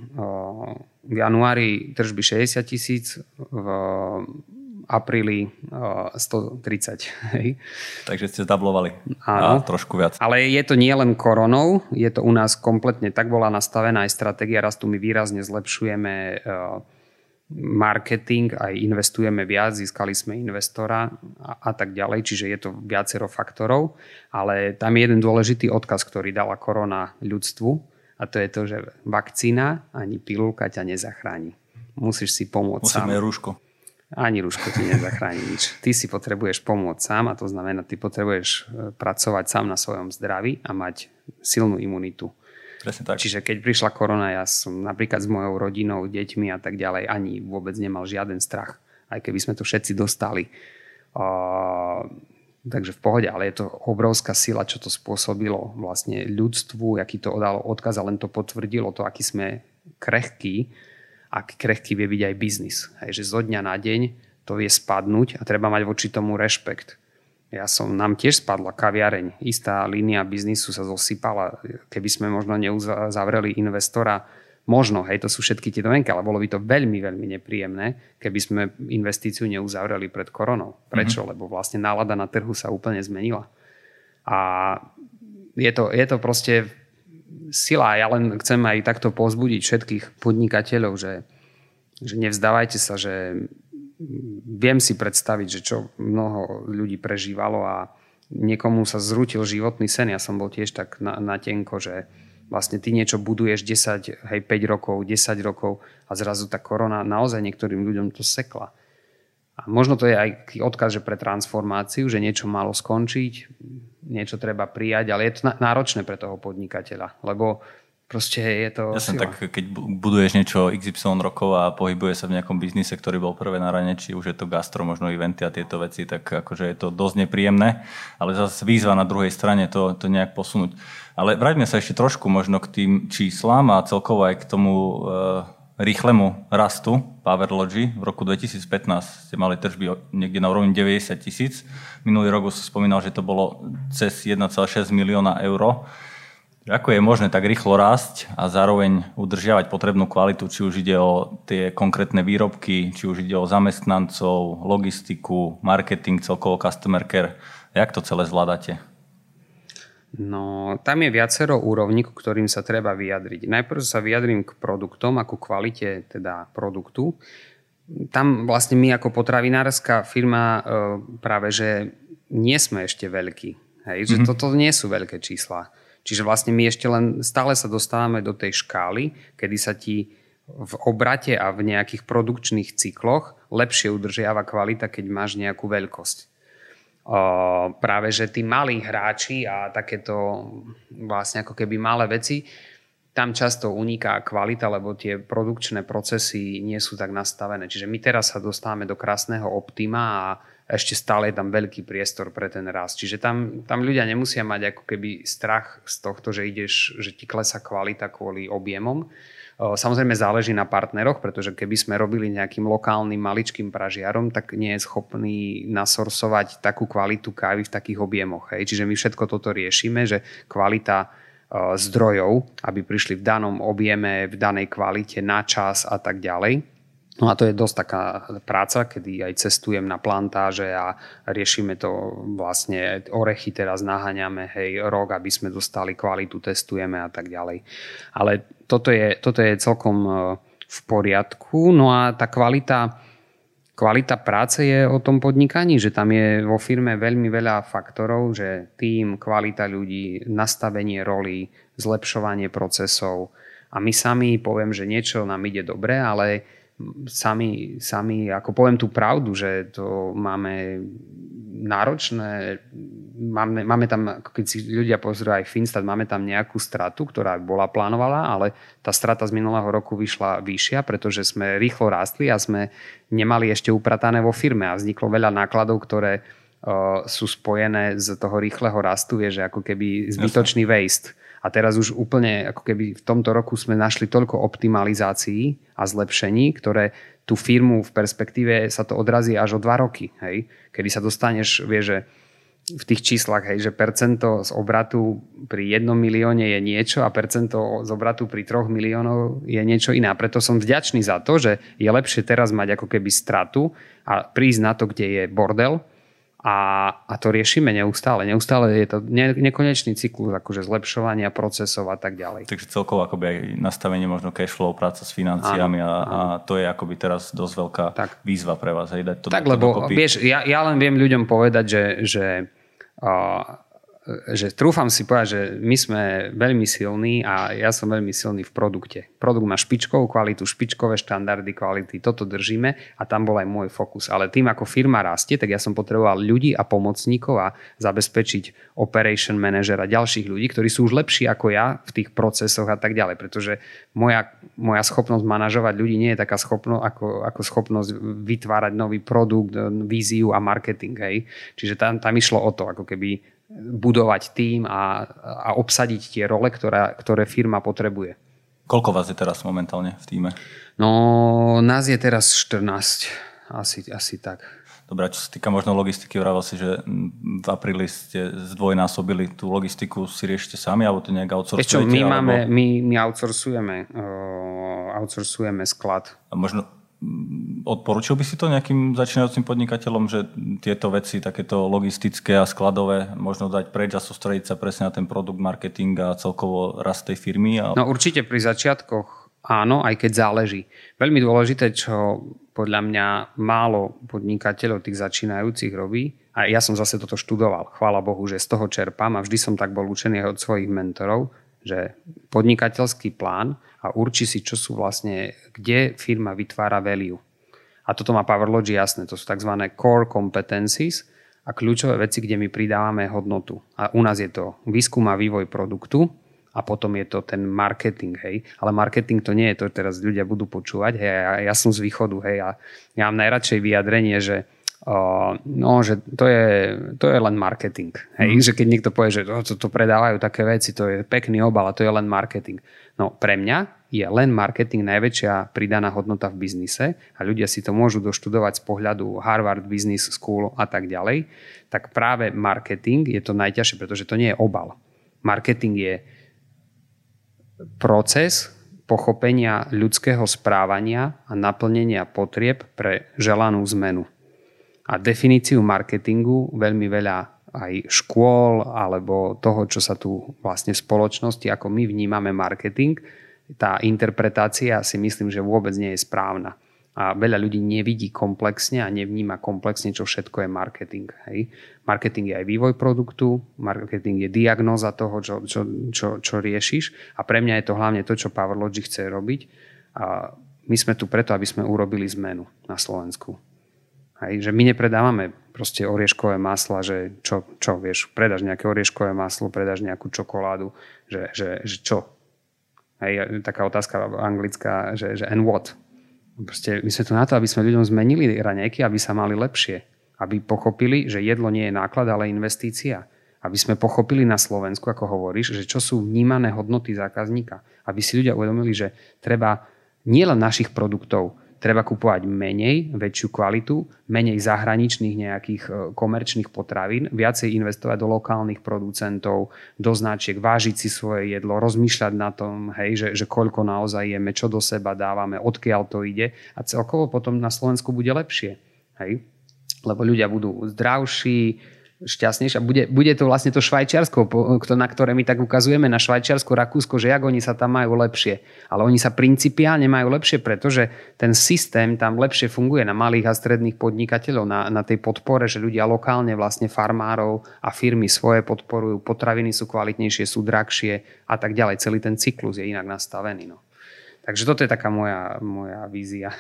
S3: V januári tržby 60 tisíc, v apríli 130. Hej.
S2: Takže ste zdablovali. Áno. A trošku viac.
S3: Ale je to nie len koronou, je to u nás kompletne, tak bola nastavená aj stratégia rastu. My výrazne zlepšujeme e, marketing, aj investujeme viac, získali sme investora a, a tak ďalej, čiže je to viacero faktorov, ale tam je jeden dôležitý odkaz, ktorý dala korona ľudstvu a to je to, že vakcína ani pilulka ťa nezachráni. Musíš si pomôcť
S2: Musíme sám. rúško.
S3: Ani rúško ti nezachráni nič. Ty si potrebuješ pomôcť sám a to znamená, ty potrebuješ e, pracovať sám na svojom zdraví a mať silnú imunitu.
S2: Presne tak.
S3: Čiže keď prišla korona, ja som napríklad s mojou rodinou, deťmi a tak ďalej ani vôbec nemal žiaden strach. Aj keby sme to všetci dostali. Uh, takže v pohode, ale je to obrovská sila, čo to spôsobilo vlastne ľudstvu, aký to dalo odkaz a len to potvrdilo to, aký sme krehkí aký krehký vie byť aj biznis. Hej, že zo dňa na deň to vie spadnúť a treba mať voči tomu rešpekt. Ja som, nám tiež spadla kaviareň. Istá línia biznisu sa zosypala. Keby sme možno neuzavreli investora, možno, hej, to sú všetky tie domenky, ale bolo by to veľmi, veľmi nepríjemné, keby sme investíciu neuzavreli pred koronou. Prečo? Mm-hmm. Lebo vlastne nálada na trhu sa úplne zmenila. A je to, je to proste sila. Ja len chcem aj takto pozbudiť všetkých podnikateľov, že, že nevzdávajte sa, že viem si predstaviť, že čo mnoho ľudí prežívalo a niekomu sa zrútil životný sen. Ja som bol tiež tak na, na tenko, že vlastne ty niečo buduješ 10, hej, 5 rokov, 10 rokov a zrazu tá korona naozaj niektorým ľuďom to sekla. A možno to je aj odkaz, že pre transformáciu, že niečo malo skončiť, niečo treba prijať, ale je to náročné pre toho podnikateľa, lebo proste je to...
S2: Jasne, tak keď buduješ niečo XY rokov a pohybuje sa v nejakom biznise, ktorý bol prvé na rane, či už je to gastro, možno eventy a tieto veci, tak akože je to dosť nepríjemné, ale zase výzva na druhej strane to, to nejak posunúť. Ale vráťme sa ešte trošku možno k tým číslam a celkovo aj k tomu uh, rýchlemu rastu Powerlogy. V roku 2015 ste mali tržby niekde na úrovni 90 tisíc. Minulý rok som spomínal, že to bolo cez 1,6 milióna eur. Ako je možné tak rýchlo rásť a zároveň udržiavať potrebnú kvalitu, či už ide o tie konkrétne výrobky, či už ide o zamestnancov, logistiku, marketing, celkovo customer care. Jak to celé zvládate?
S3: No, tam je viacero úrovní, ku ktorým sa treba vyjadriť. Najprv sa vyjadrím k produktom a ku kvalite teda produktu. Tam vlastne my ako potravinárska firma e, práve, že nie sme ešte veľkí. Hej? Že mm-hmm. toto nie sú veľké čísla. Čiže vlastne my ešte len stále sa dostávame do tej škály, kedy sa ti v obrate a v nejakých produkčných cykloch lepšie udržiava kvalita, keď máš nejakú veľkosť práve že tí malí hráči a takéto vlastne ako keby malé veci, tam často uniká kvalita, lebo tie produkčné procesy nie sú tak nastavené. Čiže my teraz sa dostávame do krásneho optima a ešte stále je tam veľký priestor pre ten rast. Čiže tam, tam ľudia nemusia mať ako keby strach z tohto, že ideš, že ti klesa kvalita kvôli objemom, Samozrejme záleží na partneroch, pretože keby sme robili nejakým lokálnym maličkým pražiarom, tak nie je schopný nasorsovať takú kvalitu kávy v takých objemoch. Hej. Čiže my všetko toto riešime, že kvalita zdrojov, aby prišli v danom objeme, v danej kvalite, na čas a tak ďalej No a to je dosť taká práca, kedy aj cestujem na plantáže a riešime to vlastne, orechy teraz naháňame, hej, rok, aby sme dostali kvalitu, testujeme a tak ďalej. Ale toto je, toto je celkom e, v poriadku. No a tá kvalita, kvalita práce je o tom podnikaní, že tam je vo firme veľmi veľa faktorov, že tým, kvalita ľudí, nastavenie roli, zlepšovanie procesov a my sami poviem, že niečo nám ide dobre, ale sami, sami, ako poviem tú pravdu, že to máme náročné, máme, máme tam, keď si ľudia pozrú aj Finstat, máme tam nejakú stratu, ktorá bola plánovaná, ale tá strata z minulého roku vyšla vyššia, pretože sme rýchlo rástli a sme nemali ešte upratané vo firme a vzniklo veľa nákladov, ktoré uh, sú spojené z toho rýchleho rastu, je, že ako keby zbytočný waste. A teraz už úplne, ako keby v tomto roku sme našli toľko optimalizácií a zlepšení, ktoré tú firmu v perspektíve sa to odrazí až o dva roky. Hej? Kedy sa dostaneš, vie, že v tých číslach, hej, že percento z obratu pri jednom milióne je niečo a percento z obratu pri troch miliónov je niečo iné. A preto som vďačný za to, že je lepšie teraz mať ako keby stratu a prísť na to, kde je bordel, a, a to riešime neustále. Neustále je to ne, nekonečný cyklus akože zlepšovania procesov a tak ďalej.
S2: Takže celkovo akoby aj nastavenie možno cash flow, práca s financiami áno, a, áno. a to je akoby teraz dosť veľká tak. výzva pre vás. Hej, dať to,
S3: tak, to lebo dokopy. vieš, ja, ja len viem ľuďom povedať, že, že uh, že trúfam si povedať, že my sme veľmi silní a ja som veľmi silný v produkte. Produkt má špičkovú kvalitu, špičkové štandardy kvality, toto držíme a tam bol aj môj fokus. Ale tým, ako firma rastie, tak ja som potreboval ľudí a pomocníkov a zabezpečiť operation manager a ďalších ľudí, ktorí sú už lepší ako ja v tých procesoch a tak ďalej. Pretože moja, moja schopnosť manažovať ľudí nie je taká schopnosť ako, ako schopnosť vytvárať nový produkt, víziu a marketing. Hej. Čiže tam, tam išlo o to, ako keby budovať tým a, a obsadiť tie role, ktoré, ktoré firma potrebuje.
S2: Koľko vás je teraz momentálne v týme?
S3: No, nás je teraz 14. Asi, asi tak.
S2: Dobre, čo sa týka možno logistiky, vravel si, že v apríli ste zdvojnásobili tú logistiku, si riešite sami, alebo to nejak outsourcujete?
S3: Čo, my, alebo... máme, my, my outsourcujeme, uh, outsourcujeme sklad.
S2: A možno Odporučil by si to nejakým začínajúcim podnikateľom, že tieto veci, takéto logistické a skladové, možno dať preč a sústrediť sa presne na ten produkt, marketing a celkovo rast tej firmy? A...
S3: No určite pri začiatkoch áno, aj keď záleží. Veľmi dôležité, čo podľa mňa málo podnikateľov tých začínajúcich robí, a ja som zase toto študoval, chvála Bohu, že z toho čerpám a vždy som tak bol učený od svojich mentorov, že podnikateľský plán a určí si, čo sú vlastne, kde firma vytvára value. A toto má PowerLogy jasné, to sú tzv. core competencies a kľúčové veci, kde my pridávame hodnotu. A u nás je to výskum a vývoj produktu a potom je to ten marketing, hej. Ale marketing to nie je to, teraz ľudia budú počúvať, hej, ja, ja som z východu, hej, a ja mám najradšej vyjadrenie, že no, že to je, to je len marketing. Hej? Mm. Že keď niekto povie, že to, to, to predávajú také veci, to je pekný obal a to je len marketing. No pre mňa je len marketing najväčšia pridaná hodnota v biznise a ľudia si to môžu doštudovať z pohľadu Harvard Business School a tak ďalej. Tak práve marketing je to najťažšie, pretože to nie je obal. Marketing je proces pochopenia ľudského správania a naplnenia potrieb pre želanú zmenu. A definíciu marketingu veľmi veľa aj škôl alebo toho, čo sa tu vlastne v spoločnosti, ako my vnímame marketing, tá interpretácia si myslím, že vôbec nie je správna. A veľa ľudí nevidí komplexne a nevníma komplexne, čo všetko je marketing. Hej. Marketing je aj vývoj produktu, marketing je diagnoza toho, čo, čo, čo, čo riešiš a pre mňa je to hlavne to, čo PowerLogic chce robiť. A my sme tu preto, aby sme urobili zmenu na Slovensku. Hej, že my nepredávame proste orieškové masla, že čo, čo vieš, predáš nejaké orieškové maslo, predáš nejakú čokoládu, že, že, že čo? Hej, taká otázka anglická, že, že and what? Proste my sme tu na to, aby sme ľuďom zmenili raňajky, aby sa mali lepšie. Aby pochopili, že jedlo nie je náklad, ale investícia. Aby sme pochopili na Slovensku, ako hovoríš, že čo sú vnímané hodnoty zákazníka. Aby si ľudia uvedomili, že treba nielen našich produktov, treba kupovať menej, väčšiu kvalitu, menej zahraničných nejakých e, komerčných potravín, viacej investovať do lokálnych producentov, do značiek, vážiť si svoje jedlo, rozmýšľať na tom, hej, že, že koľko naozaj jeme, čo do seba dávame, odkiaľ to ide a celkovo potom na Slovensku bude lepšie. Hej? Lebo ľudia budú zdravší, šťastnejšia. Bude, bude to vlastne to Švajčiarsko, na ktoré my tak ukazujeme, na Švajčiarsko, Rakúsko, že jak oni sa tam majú lepšie. Ale oni sa principiálne majú lepšie, pretože ten systém tam lepšie funguje na malých a stredných podnikateľov, na, na tej podpore, že ľudia lokálne vlastne farmárov a firmy svoje podporujú, potraviny sú kvalitnejšie, sú drahšie a tak ďalej. Celý ten cyklus je inak nastavený. No. Takže toto je taká moja, moja vízia.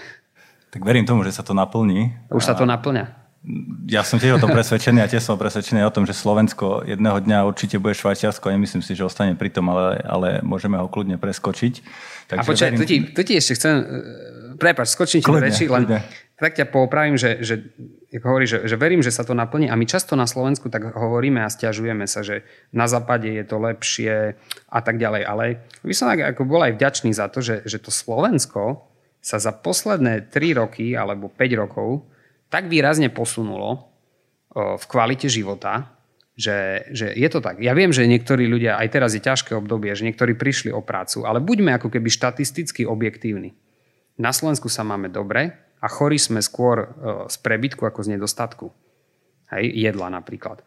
S2: Tak verím tomu, že sa to naplní.
S3: Už sa to naplňa
S2: ja som tiež o tom presvedčený a tiež som presvedčený o tom, že Slovensko jedného dňa určite bude Švajčiarsko. A nemyslím si, že ostane pri tom, ale, ale môžeme ho kľudne preskočiť.
S3: Takže a počkaj, verím... tu, ti, tu ti ešte chcem, e, prepáč, skočím ti do reči, len tak ťa poopravím, že, že, ako hovorí, že, že verím, že sa to naplní. A my často na Slovensku tak hovoríme a stiažujeme sa, že na západe je to lepšie a tak ďalej, ale by som ako bol aj vďačný za to, že, že to Slovensko sa za posledné 3 roky alebo 5 rokov tak výrazne posunulo v kvalite života, že, že je to tak. Ja viem, že niektorí ľudia, aj teraz je ťažké obdobie, že niektorí prišli o prácu, ale buďme ako keby štatisticky objektívni. Na Slovensku sa máme dobre a chorí sme skôr z prebytku ako z nedostatku. Hej, jedla napríklad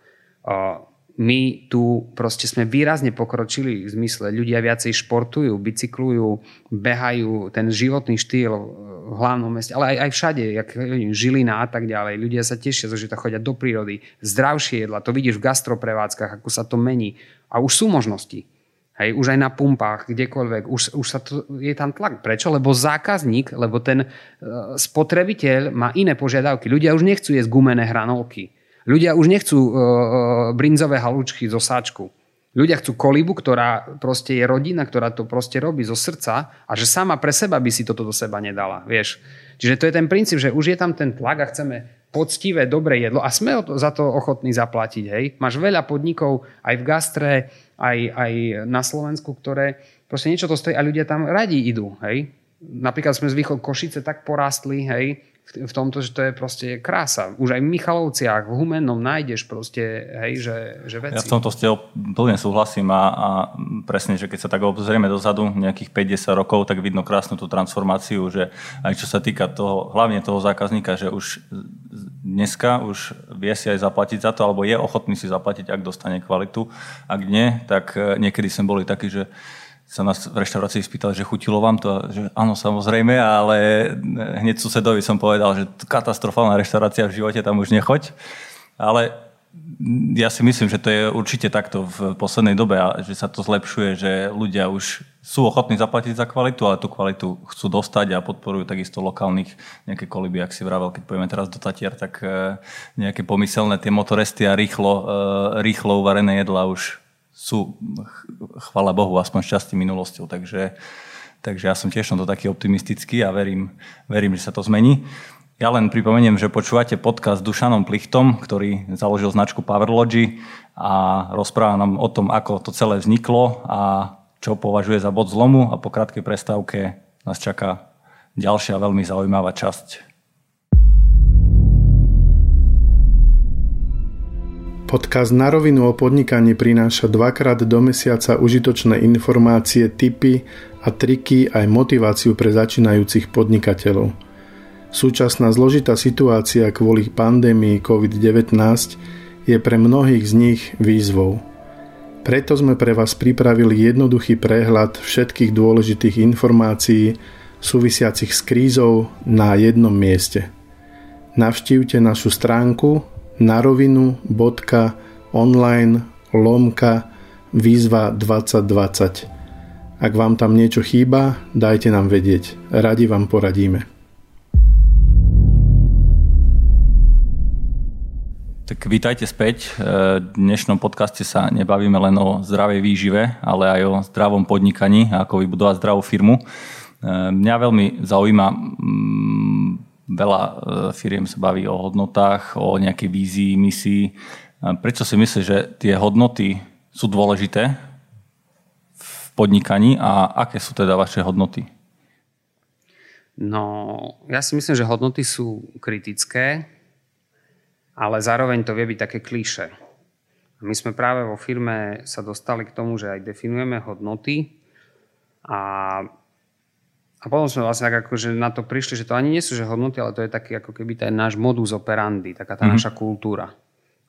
S3: my tu proste sme výrazne pokročili v zmysle, ľudia viacej športujú, bicyklujú, behajú, ten životný štýl v hlavnom meste, ale aj, aj všade, jak Žilina a tak ďalej. Ľudia sa tešia, že to chodia do prírody, zdravšie jedla, to vidíš v gastroprevádzkach, ako sa to mení. A už sú možnosti. Hej, už aj na pumpách, kdekoľvek, už, už sa to, je tam tlak. Prečo? Lebo zákazník, lebo ten uh, spotrebiteľ má iné požiadavky. Ľudia už nechcú jesť gumené hranolky Ľudia už nechcú uh, brinzové halúčky zo sáčku. Ľudia chcú kolibu, ktorá proste je rodina, ktorá to proste robí zo srdca a že sama pre seba by si toto do seba nedala. Vieš? Čiže to je ten princíp, že už je tam ten tlak a chceme poctivé, dobré jedlo a sme za to ochotní zaplatiť. Hej? Máš veľa podnikov aj v gastre, aj, aj na Slovensku, ktoré proste niečo to stojí a ľudia tam radi idú. Hej? Napríklad sme z východ Košice tak porastli, hej, v tomto, že to je proste krása. Už aj v Michalovciach, v Humennom nájdeš proste, hej, že, že veci.
S2: Ja v tomto s plne súhlasím a, a presne, že keď sa tak obzrieme dozadu, nejakých 5-10 rokov, tak vidno krásnu tú transformáciu, že aj čo sa týka toho, hlavne toho zákazníka, že už dneska už vie si aj zaplatiť za to, alebo je ochotný si zaplatiť, ak dostane kvalitu. Ak nie, tak eh, niekedy sme boli takí, že sa nás v reštaurácii spýtali, že chutilo vám to, že áno, samozrejme, ale hneď susedovi som povedal, že katastrofálna reštaurácia v živote, tam už nechoď. Ale ja si myslím, že to je určite takto v poslednej dobe že sa to zlepšuje, že ľudia už sú ochotní zaplatiť za kvalitu, ale tú kvalitu chcú dostať a podporujú takisto lokálnych nejaké koliby, ak si vravel, keď pojeme teraz do Tatier, tak eh, nejaké pomyselné tie motoresty a rýchlo, eh, rýchlo uvarené jedla už sú, chvala Bohu, aspoň šťastí minulosťou. Takže, takže ja som tiež to taký optimistický a verím, verím, že sa to zmení. Ja len pripomeniem, že počúvate podcast s Dušanom Plichtom, ktorý založil značku Powerlogy a rozpráva nám o tom, ako to celé vzniklo a čo považuje za bod zlomu a po krátkej prestávke nás čaká ďalšia veľmi zaujímavá časť
S1: Podcast na rovinu o podnikaní prináša dvakrát do mesiaca užitočné informácie, tipy a triky aj motiváciu pre začínajúcich podnikateľov. Súčasná zložitá situácia kvôli pandémii COVID-19 je pre mnohých z nich výzvou. Preto sme pre vás pripravili jednoduchý prehľad všetkých dôležitých informácií súvisiacich s krízou na jednom mieste. Navštívte našu stránku narovinu.online lomka výzva 2020. Ak vám tam niečo chýba, dajte nám vedieť. Radi vám poradíme.
S2: Tak vítajte späť. V dnešnom podcaste sa nebavíme len o zdravej výžive, ale aj o zdravom podnikaní a ako vybudovať zdravú firmu. Mňa veľmi zaujíma, veľa e, firiem sa baví o hodnotách, o nejakej vízii, misii. Prečo si myslíš, že tie hodnoty sú dôležité v podnikaní a aké sú teda vaše hodnoty?
S3: No, ja si myslím, že hodnoty sú kritické, ale zároveň to vie byť také klíše. My sme práve vo firme sa dostali k tomu, že aj definujeme hodnoty a, a potom sme vlastne tak akože na to prišli, že to ani nie sú že hodnoty, ale to je taký ako keby ten náš modus operandi, taká tá mm-hmm. naša kultúra.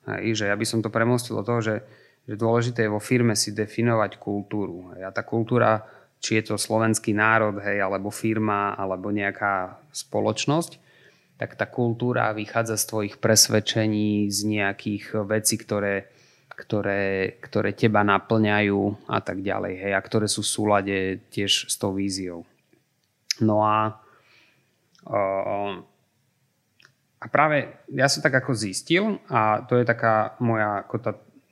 S3: Hej, že ja by som to premostil do toho, že, že dôležité je vo firme si definovať kultúru. Hej, a tá kultúra, či je to slovenský národ, hej, alebo firma, alebo nejaká spoločnosť, tak tá kultúra vychádza z tvojich presvedčení, z nejakých vecí, ktoré, ktoré, ktoré teba naplňajú a tak ďalej. Hej, a ktoré sú v súlade tiež s tou víziou. No a, a práve ja som tak ako zistil, a to je taká moja ako tá,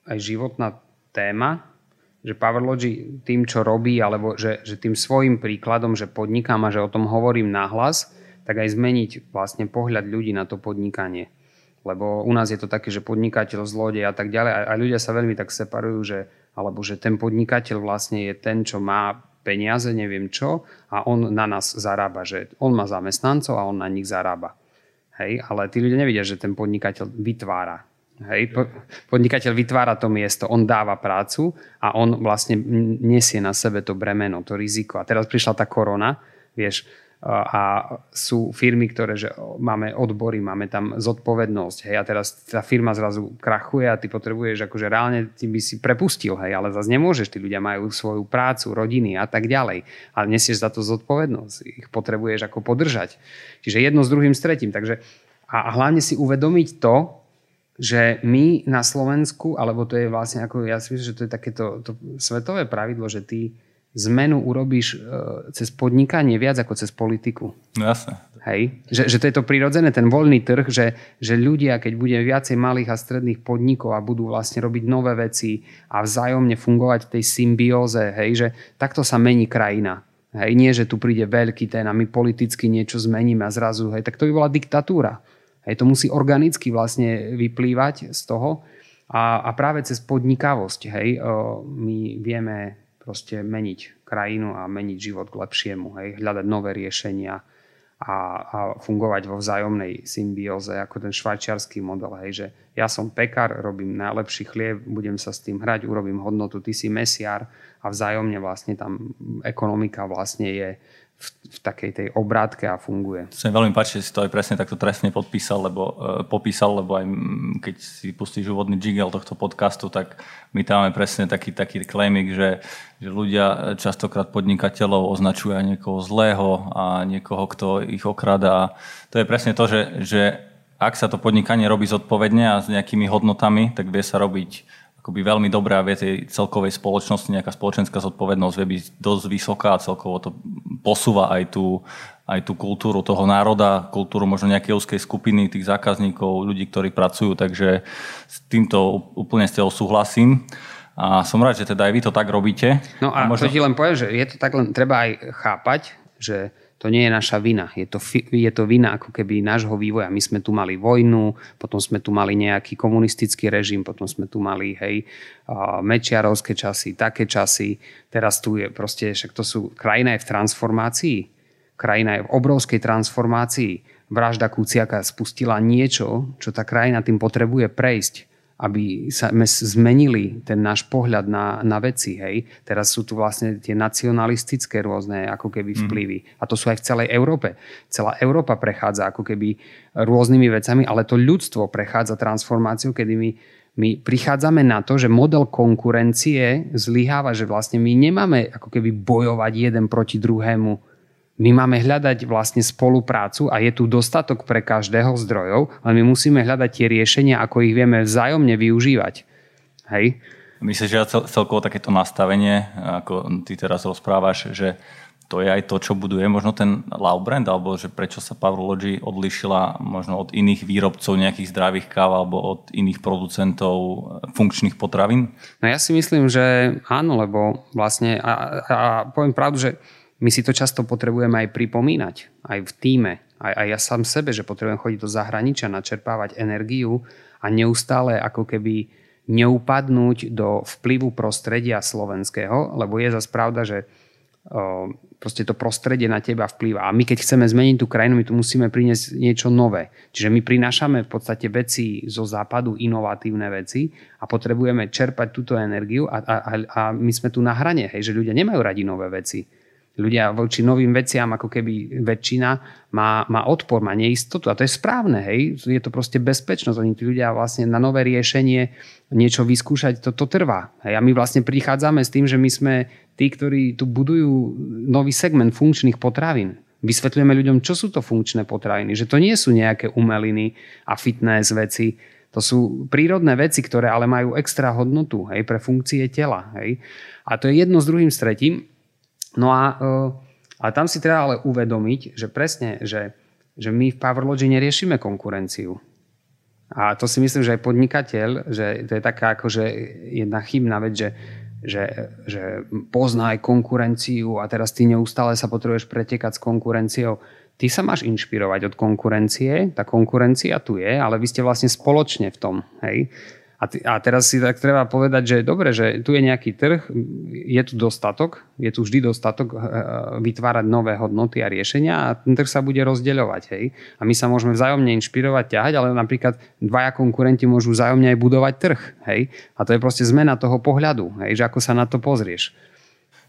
S3: aj životná téma, že Powerlogy tým, čo robí, alebo že, že tým svojim príkladom, že podnikám a že o tom hovorím nahlas, tak aj zmeniť vlastne pohľad ľudí na to podnikanie. Lebo u nás je to také, že podnikateľ, zlodej a tak ďalej a ľudia sa veľmi tak separujú, že, alebo že ten podnikateľ vlastne je ten, čo má peniaze, neviem čo, a on na nás zarába, že on má zamestnancov a on na nich zarába. Hej, ale tí ľudia nevidia, že ten podnikateľ vytvára. Hej, podnikateľ vytvára to miesto, on dáva prácu a on vlastne nesie na sebe to bremeno, to riziko. A teraz prišla tá korona, vieš, a sú firmy, ktoré že máme odbory, máme tam zodpovednosť, hej, a teraz tá firma zrazu krachuje a ty potrebuješ, akože reálne ty by si prepustil, hej, ale zase nemôžeš, tí ľudia majú svoju prácu, rodiny a tak ďalej, ale nesieš za to zodpovednosť, ich potrebuješ ako podržať. Čiže jedno s druhým, s tretím, takže a, a hlavne si uvedomiť to, že my na Slovensku, alebo to je vlastne ako, ja si myslím, že to je takéto to svetové pravidlo, že ty zmenu urobíš e, cez podnikanie viac ako cez politiku.
S2: No jasne.
S3: Hej? Že, že to je to prirodzené, ten voľný trh, že, že ľudia, keď bude viacej malých a stredných podnikov a budú vlastne robiť nové veci a vzájomne fungovať v tej symbióze, hej, že takto sa mení krajina. Hej, nie, že tu príde veľký ten a my politicky niečo zmeníme a zrazu, hej, tak to by bola diktatúra. Hej, to musí organicky vlastne vyplývať z toho a, a práve cez podnikavosť, hej, my vieme proste meniť krajinu a meniť život k lepšiemu, hej, hľadať nové riešenia a, a fungovať vo vzájomnej symbióze, ako ten švajčiarsky model, hej, že ja som pekár, robím najlepší chlieb, budem sa s tým hrať, urobím hodnotu, ty si mesiar a vzájomne vlastne tam ekonomika vlastne je v, v takej tej obrátke a funguje.
S2: Sa mi veľmi páči, že si to aj presne takto trestne podpísal, lebo, uh, popísal, lebo aj keď si pustíš úvodný jiggle tohto podcastu, tak my tam máme presne taký, taký claiming, že, že ľudia častokrát podnikateľov označujú aj niekoho zlého a niekoho, kto ich okrada. To je presne to, že, že ak sa to podnikanie robí zodpovedne a s nejakými hodnotami, tak vie sa robiť akoby veľmi dobrá vie tej celkovej spoločnosti, nejaká spoločenská zodpovednosť vie byť dosť vysoká a celkovo to posúva aj tú, aj tú kultúru toho národa, kultúru možno nejakej úzkej skupiny tých zákazníkov, ľudí, ktorí pracujú, takže s týmto úplne s tebou súhlasím. A som rád, že teda aj vy to tak robíte.
S3: No a, a možno... to ti len poviem, že je to tak len treba aj chápať, že to nie je naša vina. Je to, je to vina ako keby nášho vývoja. My sme tu mali vojnu, potom sme tu mali nejaký komunistický režim, potom sme tu mali hej, mečiarovské časy, také časy. Teraz tu je proste, však to sú, krajina je v transformácii. Krajina je v obrovskej transformácii. Vražda Kuciaka spustila niečo, čo tá krajina tým potrebuje prejsť aby sa zmenili ten náš pohľad na, na veci. Hej. Teraz sú tu vlastne tie nacionalistické rôzne ako keby mhm. vplyvy. Mm. A to sú aj v celej Európe. Celá Európa prechádza ako keby rôznymi vecami, ale to ľudstvo prechádza transformáciu, kedy my my prichádzame na to, že model konkurencie zlyháva, že vlastne my nemáme ako keby bojovať jeden proti druhému. My máme hľadať vlastne spoluprácu a je tu dostatok pre každého zdrojov, ale my musíme hľadať tie riešenia, ako ich vieme vzájomne využívať. Hej?
S2: Myslíš, že cel, celkovo takéto nastavenie, ako ty teraz rozprávaš, že to je aj to, čo buduje možno ten Love brand, alebo že prečo sa Powerlogy odlišila možno od iných výrobcov nejakých zdravých káv alebo od iných producentov funkčných potravín?
S3: No ja si myslím, že áno, lebo vlastne a, a poviem pravdu, že my si to často potrebujeme aj pripomínať, aj v týme, aj, aj ja sám sebe, že potrebujem chodiť do zahraničia, načerpávať energiu a neustále ako keby neupadnúť do vplyvu prostredia slovenského, lebo je zase pravda, že proste to prostredie na teba vplýva. A my keď chceme zmeniť tú krajinu, my tu musíme priniesť niečo nové. Čiže my prinášame v podstate veci zo západu, inovatívne veci a potrebujeme čerpať túto energiu a, a, a my sme tu na hrane, hej, že ľudia nemajú radi nové veci ľudia voči novým veciam, ako keby väčšina má, má odpor, má neistotu. A to je správne, hej. Je to proste bezpečnosť. Oni tí ľudia vlastne na nové riešenie niečo vyskúšať, to, to trvá. Hej. A my vlastne prichádzame s tým, že my sme tí, ktorí tu budujú nový segment funkčných potravín. Vysvetľujeme ľuďom, čo sú to funkčné potraviny. Že to nie sú nejaké umeliny a fitness veci. To sú prírodné veci, ktoré ale majú extra hodnotu hej, pre funkcie tela. Hej. A to je jedno s druhým, s. No a, e, a tam si treba ale uvedomiť, že presne, že, že my v Powerlogy neriešime konkurenciu. A to si myslím, že aj podnikateľ, že to je taká akože jedna chybná vec, že, že, že pozná konkurenciu a teraz ty neustále sa potrebuješ pretekať s konkurenciou. Ty sa máš inšpirovať od konkurencie, tá konkurencia tu je, ale vy ste vlastne spoločne v tom. Hej? A, t- a teraz si tak treba povedať, že dobre, že tu je nejaký trh, je tu dostatok, je tu vždy dostatok eh, vytvárať nové hodnoty a riešenia a ten trh sa bude rozdeľovať. Hej? A my sa môžeme vzájomne inšpirovať, ťahať, ale napríklad dvaja konkurenti môžu vzájomne aj budovať trh. Hej? A to je proste zmena toho pohľadu, hej? že ako sa na to pozrieš.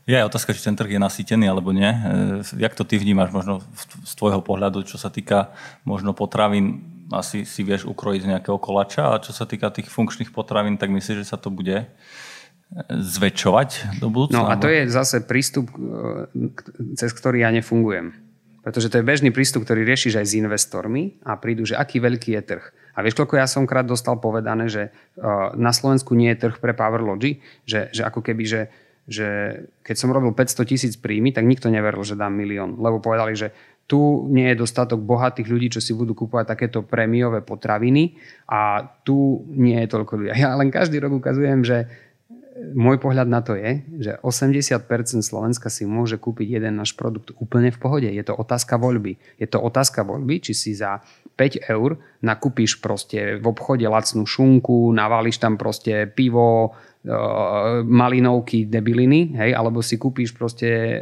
S2: Je aj otázka, či ten trh je nasýtený alebo nie. Eh, jak to ty vnímaš možno z tvojho pohľadu, čo sa týka možno potravín asi si vieš ukrojiť z nejakého kolača a čo sa týka tých funkčných potravín, tak myslíš, že sa to bude zväčšovať do budúcna?
S3: No a to je zase prístup, e, cez ktorý ja nefungujem. Pretože to je bežný prístup, ktorý riešiš aj s investormi a prídu, že aký veľký je trh. A vieš, koľko ja som krát dostal povedané, že e, na Slovensku nie je trh pre Powerlogy, že, že ako keby, že, že keď som robil 500 tisíc príjmy, tak nikto neveril, že dám milión. Lebo povedali, že tu nie je dostatok bohatých ľudí, čo si budú kúpovať takéto prémiové potraviny a tu nie je toľko ľudí. Ja len každý rok ukazujem, že môj pohľad na to je, že 80% Slovenska si môže kúpiť jeden náš produkt úplne v pohode. Je to otázka voľby. Je to otázka voľby, či si za 5 eur nakúpiš proste v obchode lacnú šunku, navališ tam proste pivo, e, malinovky, debiliny, hej, alebo si kúpiš proste e,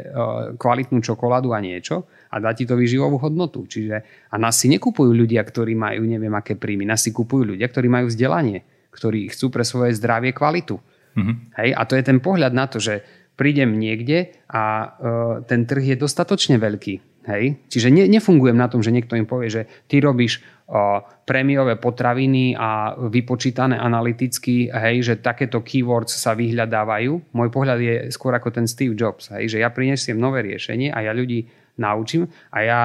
S3: kvalitnú čokoládu a niečo a dá ti to výživovú hodnotu. Čiže, a nás si nekupujú ľudia, ktorí majú neviem aké príjmy. Nás si kupujú ľudia, ktorí majú vzdelanie, ktorí chcú pre svoje zdravie kvalitu. Mm-hmm. Hej? A to je ten pohľad na to, že prídem niekde a uh, ten trh je dostatočne veľký. Hej? Čiže ne, nefungujem na tom, že niekto im povie, že ty robíš uh, prémiové potraviny a vypočítané analyticky, hej, že takéto keywords sa vyhľadávajú. Môj pohľad je skôr ako ten Steve Jobs, hej, že ja prinesiem nové riešenie a ja ľudí naučím a ja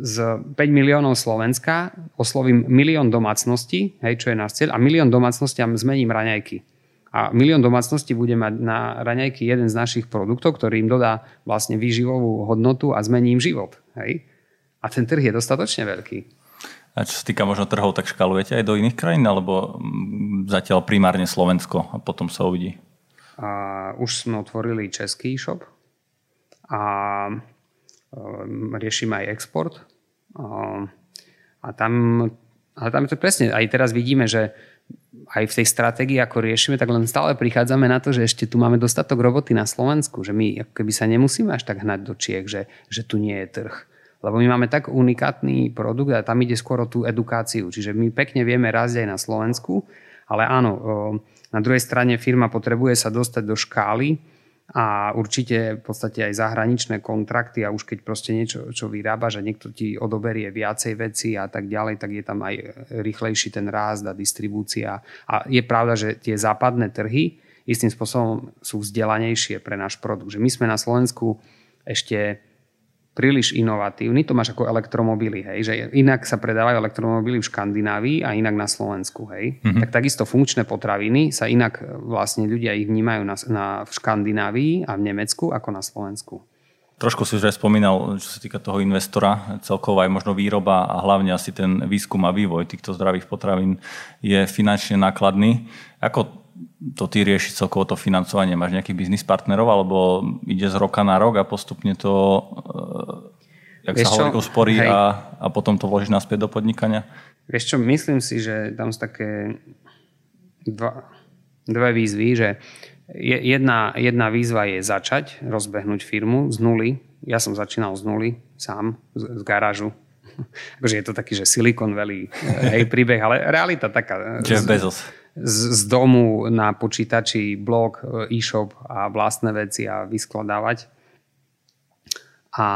S3: z 5 miliónov Slovenska oslovím milión domácností, hej, čo je náš cieľ, a milión domácnostiam zmením raňajky. A milión domácností bude mať na raňajky jeden z našich produktov, ktorý im dodá vlastne výživovú hodnotu a zmení im život. Hej? A ten trh je dostatočne veľký.
S2: A čo sa týka možno trhov, tak škalujete aj do iných krajín, alebo zatiaľ primárne Slovensko a potom sa uvidí?
S3: A už sme otvorili český shop a riešime aj export. Ehm, a tam, ale tam je to presne, aj teraz vidíme, že aj v tej stratégii, ako riešime, tak len stále prichádzame na to, že ešte tu máme dostatok roboty na Slovensku, že my ako keby sa nemusíme až tak hnať do Čiech, že, že tu nie je trh. Lebo my máme tak unikátny produkt a tam ide skôr o tú edukáciu. Čiže my pekne vieme rásť aj na Slovensku, ale áno, ehm, na druhej strane firma potrebuje sa dostať do škály, a určite v podstate aj zahraničné kontrakty a už keď proste niečo čo vyrába, že niekto ti odoberie viacej veci a tak ďalej, tak je tam aj rýchlejší ten rást a distribúcia. A je pravda, že tie západné trhy istým spôsobom sú vzdelanejšie pre náš produkt. Že my sme na Slovensku ešte príliš inovatívny, to máš ako elektromobily, hej, že inak sa predávajú elektromobily v Škandinávii a inak na Slovensku, hej. Mm-hmm. Tak takisto funkčné potraviny sa inak e, vlastne ľudia ich vnímajú na, na, v Škandinávii a v Nemecku ako na Slovensku.
S2: Trošku si už aj spomínal, čo sa týka toho investora, celkovo aj možno výroba a hlavne asi ten výskum a vývoj týchto zdravých potravín je finančne nákladný. Ako to ty riešiť celkovo to financovanie? Máš nejakých biznis partnerov alebo ide z roka na rok a postupne to, uh, jak Vieš sa hovorí, usporí a, a potom to vložíš naspäť do podnikania?
S3: Vieš čo, myslím si, že tam sú také dva, dve výzvy, že jedna, jedna výzva je začať, rozbehnúť firmu z nuly. Ja som začínal z nuly, sám, z, z garážu. akože je to taký, že Silicon Valley, hej, príbeh, ale realita taká.
S2: Jeff Bezos
S3: z, z domu na počítači blog, e-shop a vlastné veci a vyskladávať. A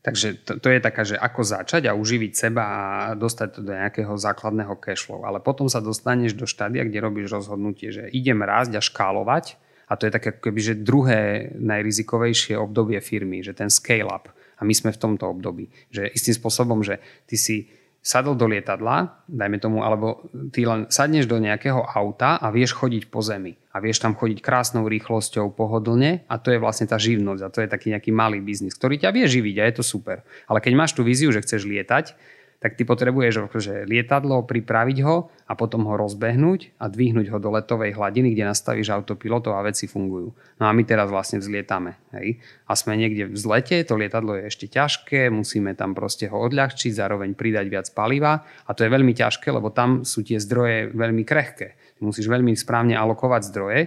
S3: takže to, to je taká, že ako začať a uživiť seba a dostať to do nejakého základného cashflow. Ale potom sa dostaneš do štádia, kde robíš rozhodnutie, že idem rásť a škálovať a to je také keby, že druhé najrizikovejšie obdobie firmy, že ten scale up. A my sme v tomto období. Že istým spôsobom, že ty si sadol do lietadla, dajme tomu, alebo ty len sadneš do nejakého auta a vieš chodiť po zemi. A vieš tam chodiť krásnou rýchlosťou, pohodlne a to je vlastne tá živnosť a to je taký nejaký malý biznis, ktorý ťa vie živiť a je to super. Ale keď máš tú víziu, že chceš lietať, tak ty potrebuješ že lietadlo, pripraviť ho a potom ho rozbehnúť a dvihnúť ho do letovej hladiny, kde nastavíš autopilotov a veci fungujú. No a my teraz vlastne vzlietame. Hej? A sme niekde v zlete, to lietadlo je ešte ťažké, musíme tam proste ho odľahčiť, zároveň pridať viac paliva a to je veľmi ťažké, lebo tam sú tie zdroje veľmi krehké. Musíš veľmi správne alokovať zdroje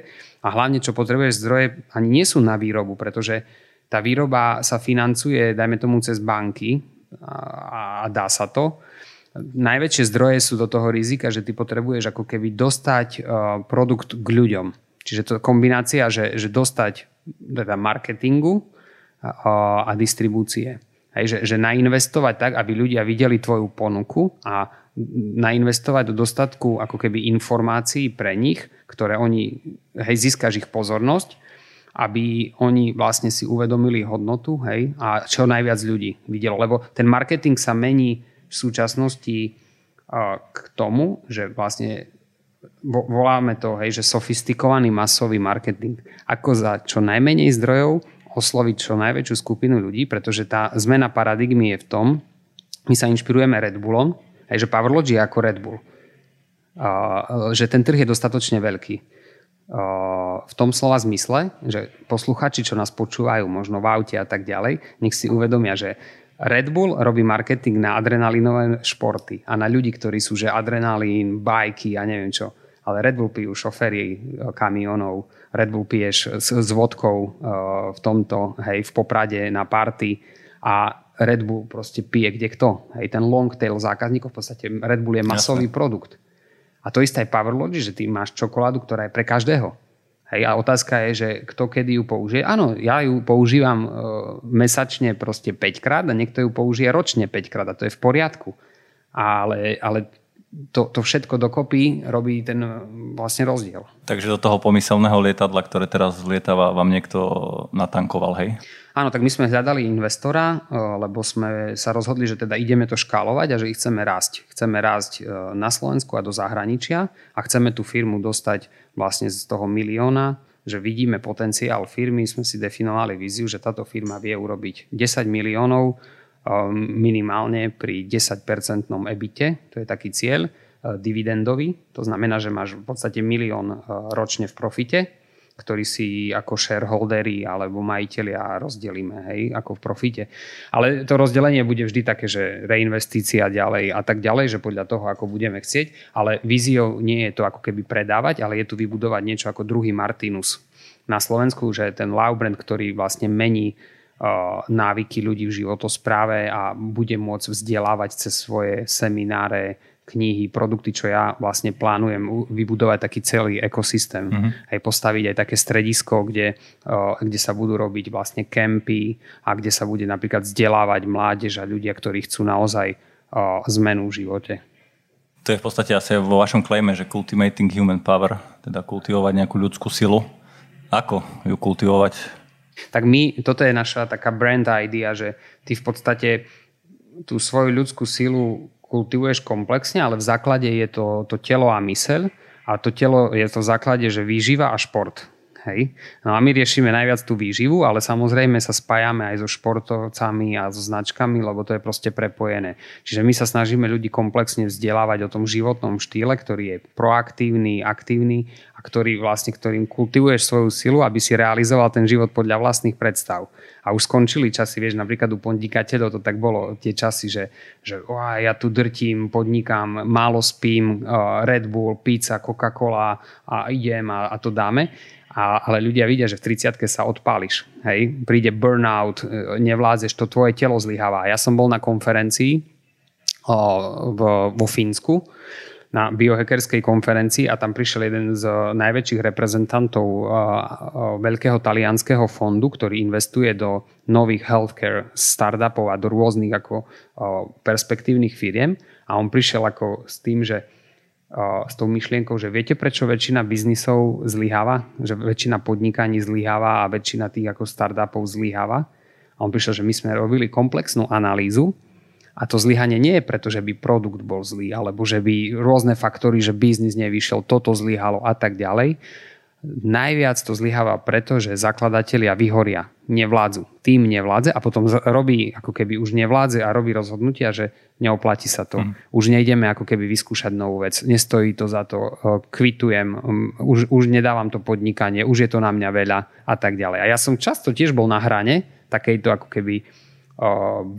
S3: a hlavne, čo potrebuješ zdroje, ani nie sú na výrobu, pretože tá výroba sa financuje, dajme tomu, cez banky, a, a dá sa to. Najväčšie zdroje sú do toho rizika, že ty potrebuješ ako keby dostať uh, produkt k ľuďom. Čiže to kombinácia, že, že dostať teda marketingu a, a distribúcie. Hej, že, že nainvestovať tak, aby ľudia videli tvoju ponuku a nainvestovať do dostatku ako keby informácií pre nich, ktoré oni, hej, získaš ich pozornosť aby oni vlastne si uvedomili hodnotu hej, a čo najviac ľudí videlo. Lebo ten marketing sa mení v súčasnosti k tomu, že vlastne voláme to, hej, že sofistikovaný masový marketing. Ako za čo najmenej zdrojov osloviť čo najväčšiu skupinu ľudí, pretože tá zmena paradigmy je v tom, my sa inšpirujeme Red Bullom, hej, že Powerlodge je ako Red Bull. že ten trh je dostatočne veľký v tom slova zmysle, že posluchači, čo nás počúvajú možno v aute a tak ďalej, nech si uvedomia, že Red Bull robí marketing na adrenalinové športy a na ľudí, ktorí sú, že adrenalín, bajky a neviem čo. Ale Red Bull pijú šoféri e, kamionov, Red Bull piješ s, s vodkou e, v tomto, hej, v Poprade na party a Red Bull proste pije kde kto. Hej, ten long tail zákazníkov, v podstate Red Bull je masový Jasne. produkt. A to isté je Powerlogic, že ty máš čokoládu, ktorá je pre každého. Hej, a otázka je, že kto kedy ju použije. Áno, ja ju používam e, mesačne proste 5 krát a niekto ju použije ročne 5 krát a to je v poriadku. Ale, ale to, to všetko dokopy robí ten vlastne rozdiel.
S2: Takže do toho pomyselného lietadla, ktoré teraz zlietava, vám niekto natankoval, hej?
S3: Áno, tak my sme hľadali investora, e, lebo sme sa rozhodli, že teda ideme to škálovať a že ich chceme rásť. Chceme rásť e, na Slovensku a do zahraničia a chceme tú firmu dostať vlastne z toho milióna, že vidíme potenciál firmy, sme si definovali víziu, že táto firma vie urobiť 10 miliónov e, minimálne pri 10-percentnom ebite, to je taký cieľ, dividendový, to znamená, že máš v podstate milión ročne v profite ktorý si ako shareholdery alebo majiteľia rozdelíme, hej, ako v profite. Ale to rozdelenie bude vždy také, že reinvestícia ďalej a tak ďalej, že podľa toho, ako budeme chcieť. Ale víziou nie je to ako keby predávať, ale je tu vybudovať niečo ako druhý Martinus na Slovensku, že ten Love brand, ktorý vlastne mení návyky ľudí v životospráve a bude môcť vzdelávať cez svoje semináre, knihy, produkty, čo ja vlastne plánujem vybudovať taký celý ekosystém. Uh-huh. Aj postaviť aj také stredisko, kde, kde sa budú robiť vlastne kempy a kde sa bude napríklad vzdelávať mládež a ľudia, ktorí chcú naozaj zmenu v živote.
S2: To je v podstate asi vo vašom klejme, že cultivating human power, teda kultivovať nejakú ľudskú silu. Ako ju kultivovať?
S3: Tak my, toto je naša taká brand idea, že ty v podstate tú svoju ľudskú silu kultivuješ komplexne, ale v základe je to, to telo a myseľ. A to telo je to v základe, že výživa a šport. Hej. No a my riešime najviac tú výživu, ale samozrejme sa spájame aj so športovcami a so značkami, lebo to je proste prepojené. Čiže my sa snažíme ľudí komplexne vzdelávať o tom životnom štýle, ktorý je proaktívny, aktívny a ktorý vlastne, ktorým kultivuješ svoju silu, aby si realizoval ten život podľa vlastných predstav. A už skončili časy, vieš, napríklad u podnikateľov to tak bolo, tie časy, že, že oh, ja tu drtím, podnikám, málo spím, uh, Red Bull, pizza, Coca-Cola a idem a, a to dáme a, ale ľudia vidia, že v 30 sa odpáliš. Hej? Príde burnout, e, nevládzeš, to tvoje telo zlyháva. Ja som bol na konferencii o, v, vo Fínsku, na biohackerskej konferencii a tam prišiel jeden z najväčších reprezentantov uh, uh, veľkého talianského fondu, ktorý investuje do nových healthcare startupov a do rôznych ako perspektívnych firiem a on prišiel ako s tým, že s tou myšlienkou, že viete, prečo väčšina biznisov zlyháva? Že väčšina podnikaní zlyháva a väčšina tých ako startupov zlyháva? A on prišiel, že my sme robili komplexnú analýzu a to zlyhanie nie je preto, že by produkt bol zlý, alebo že by rôzne faktory, že biznis nevyšiel, toto zlyhalo a tak ďalej najviac to zlyháva preto, že zakladatelia vyhoria, nevládzu. Tým nevládze a potom robí, ako keby už nevládze a robí rozhodnutia, že neoplatí sa to. Mm. Už nejdeme ako keby vyskúšať novú vec. Nestojí to za to, kvitujem, už, už nedávam to podnikanie, už je to na mňa veľa a tak ďalej. A ja som často tiež bol na hrane takejto ako keby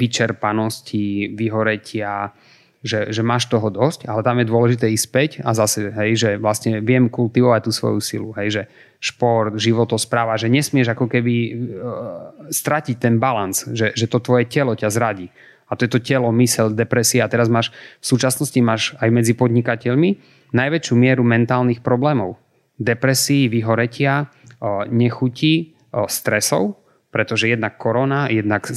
S3: vyčerpanosti, vyhoretia, že, že máš toho dosť, ale tam je dôležité ísť späť a zase, hej, že vlastne viem kultivovať tú svoju silu, hej, že šport, životospráva, že nesmieš ako keby uh, stratiť ten balans, že, že to tvoje telo ťa zradí. A to je to telo, mysel, depresia. A teraz máš, v súčasnosti máš aj medzi podnikateľmi najväčšiu mieru mentálnych problémov. Depresí, vyhoretia, uh, nechutí, uh, stresov pretože jednak korona, jednak e,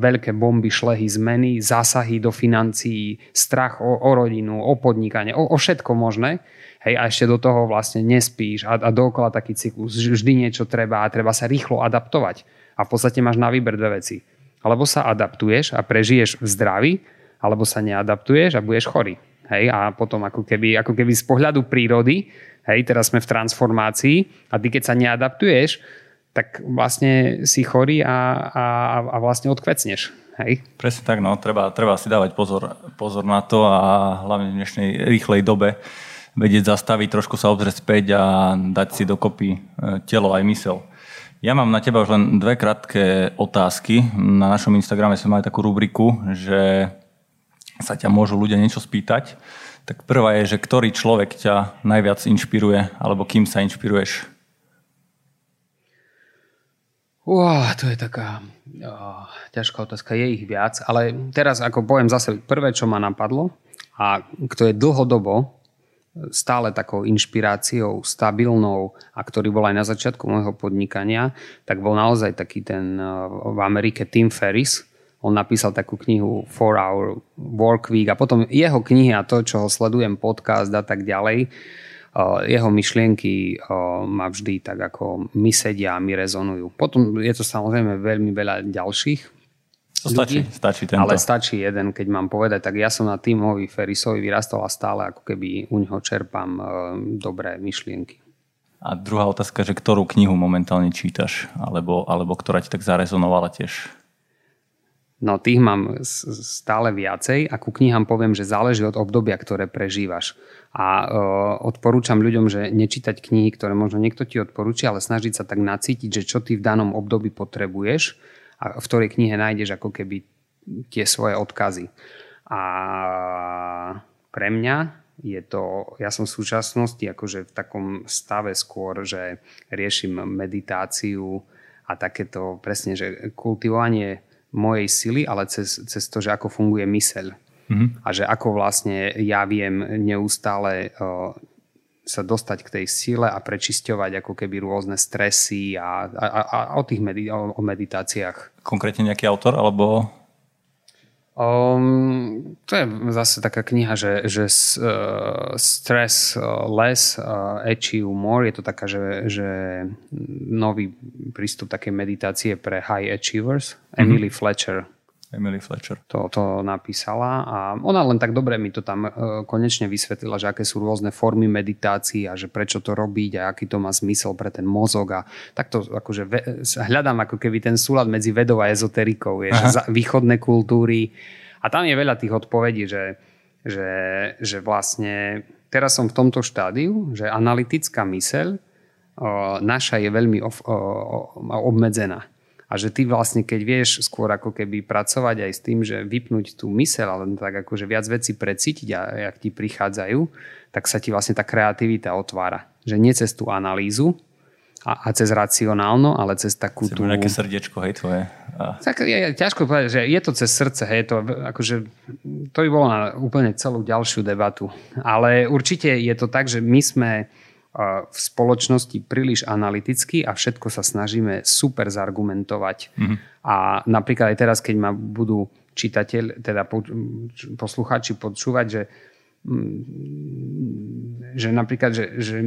S3: veľké bomby, šlehy, zmeny, zásahy do financií, strach o, o rodinu, o podnikanie, o, o všetko možné. Hej, a ešte do toho vlastne nespíš a, a dookola taký cyklus. Vždy niečo treba a treba sa rýchlo adaptovať. A v podstate máš na výber dve veci. Alebo sa adaptuješ a prežiješ v zdraví, alebo sa neadaptuješ a budeš chorý. Hej, a potom ako keby, ako keby z pohľadu prírody, hej, teraz sme v transformácii a ty keď sa neadaptuješ, tak vlastne si chorý a, a, a vlastne odkvecneš. Hej?
S2: Presne tak, no, treba, treba si dávať pozor, pozor na to a hlavne v dnešnej rýchlej dobe vedieť zastaviť, trošku sa obzrieť späť a dať si dokopy e, telo aj mysel. Ja mám na teba už len dve krátke otázky. Na našom Instagrame sme mali takú rubriku, že sa ťa môžu ľudia niečo spýtať. Tak prvá je, že ktorý človek ťa najviac inšpiruje, alebo kým sa inšpiruješ?
S3: Uá, to je taká oh, ťažká otázka, je ich viac, ale teraz ako poviem zase prvé, čo ma napadlo a kto je dlhodobo stále takou inšpiráciou, stabilnou a ktorý bol aj na začiatku môjho podnikania, tak bol naozaj taký ten v Amerike Tim Ferris. On napísal takú knihu 4 Hour Work Week a potom jeho knihy a to, čo ho sledujem, podcast a tak ďalej, jeho myšlienky ma vždy tak ako my sedia a my rezonujú. Potom je to samozrejme veľmi veľa ďalších
S2: to stačí, stačí tento.
S3: Ale stačí jeden, keď mám povedať, tak ja som na Timovi Ferisovi vyrastol a stále ako keby u neho čerpám dobré myšlienky.
S2: A druhá otázka, že ktorú knihu momentálne čítaš, alebo, alebo ktorá ti tak zarezonovala tiež?
S3: No tých mám stále viacej a ku knihám poviem, že záleží od obdobia, ktoré prežívaš. A uh, odporúčam ľuďom, že nečítať knihy, ktoré možno niekto ti odporúči, ale snažiť sa tak nacítiť, že čo ty v danom období potrebuješ a v ktorej knihe nájdeš ako keby tie svoje odkazy. A pre mňa je to, ja som v súčasnosti akože v takom stave skôr, že riešim meditáciu a takéto presne, že kultivovanie mojej sily, ale cez, cez to, že ako funguje myseľ. Mm-hmm. A že ako vlastne ja viem neustále uh, sa dostať k tej sile a prečisťovať ako keby rôzne stresy a, a, a, a o tých medi- o, o meditáciách.
S2: Konkrétne nejaký autor alebo
S3: Um, to je zase taká kniha, že, že uh, Stress uh, Less, uh, Achieve More, je to taká, že, že nový prístup také meditácie pre High Achievers. Mm-hmm. Emily Fletcher
S2: Emily Fletcher.
S3: To, to napísala a ona len tak dobre mi to tam uh, konečne vysvetlila, že aké sú rôzne formy meditácií a že prečo to robiť a aký to má zmysel pre ten mozog a takto akože ve, hľadám ako keby ten súlad medzi vedou a ezoterikou, je, že za, východné kultúry. A tam je veľa tých odpovedí, že, že, že vlastne teraz som v tomto štádiu, že analytická myseľ naša je veľmi obmedzená a že ty vlastne, keď vieš skôr ako keby pracovať aj s tým, že vypnúť tú myseľ, ale tak akože viac veci precítiť a jak ti prichádzajú, tak sa ti vlastne tá kreativita otvára. Že nie cez tú analýzu, a, a cez racionálno, ale cez takú
S2: tú... nejaké srdiečko, hej, tvoje. A...
S3: Tak je, je, ťažko povedať, že je to cez srdce, hej, to, akože, to by bolo na úplne celú ďalšiu debatu. Ale určite je to tak, že my sme v spoločnosti príliš analyticky a všetko sa snažíme super zargumentovať. Mm-hmm. A napríklad aj teraz, keď ma budú čitateľ, teda poslucháči počúvať, že, mm, že napríklad, že, že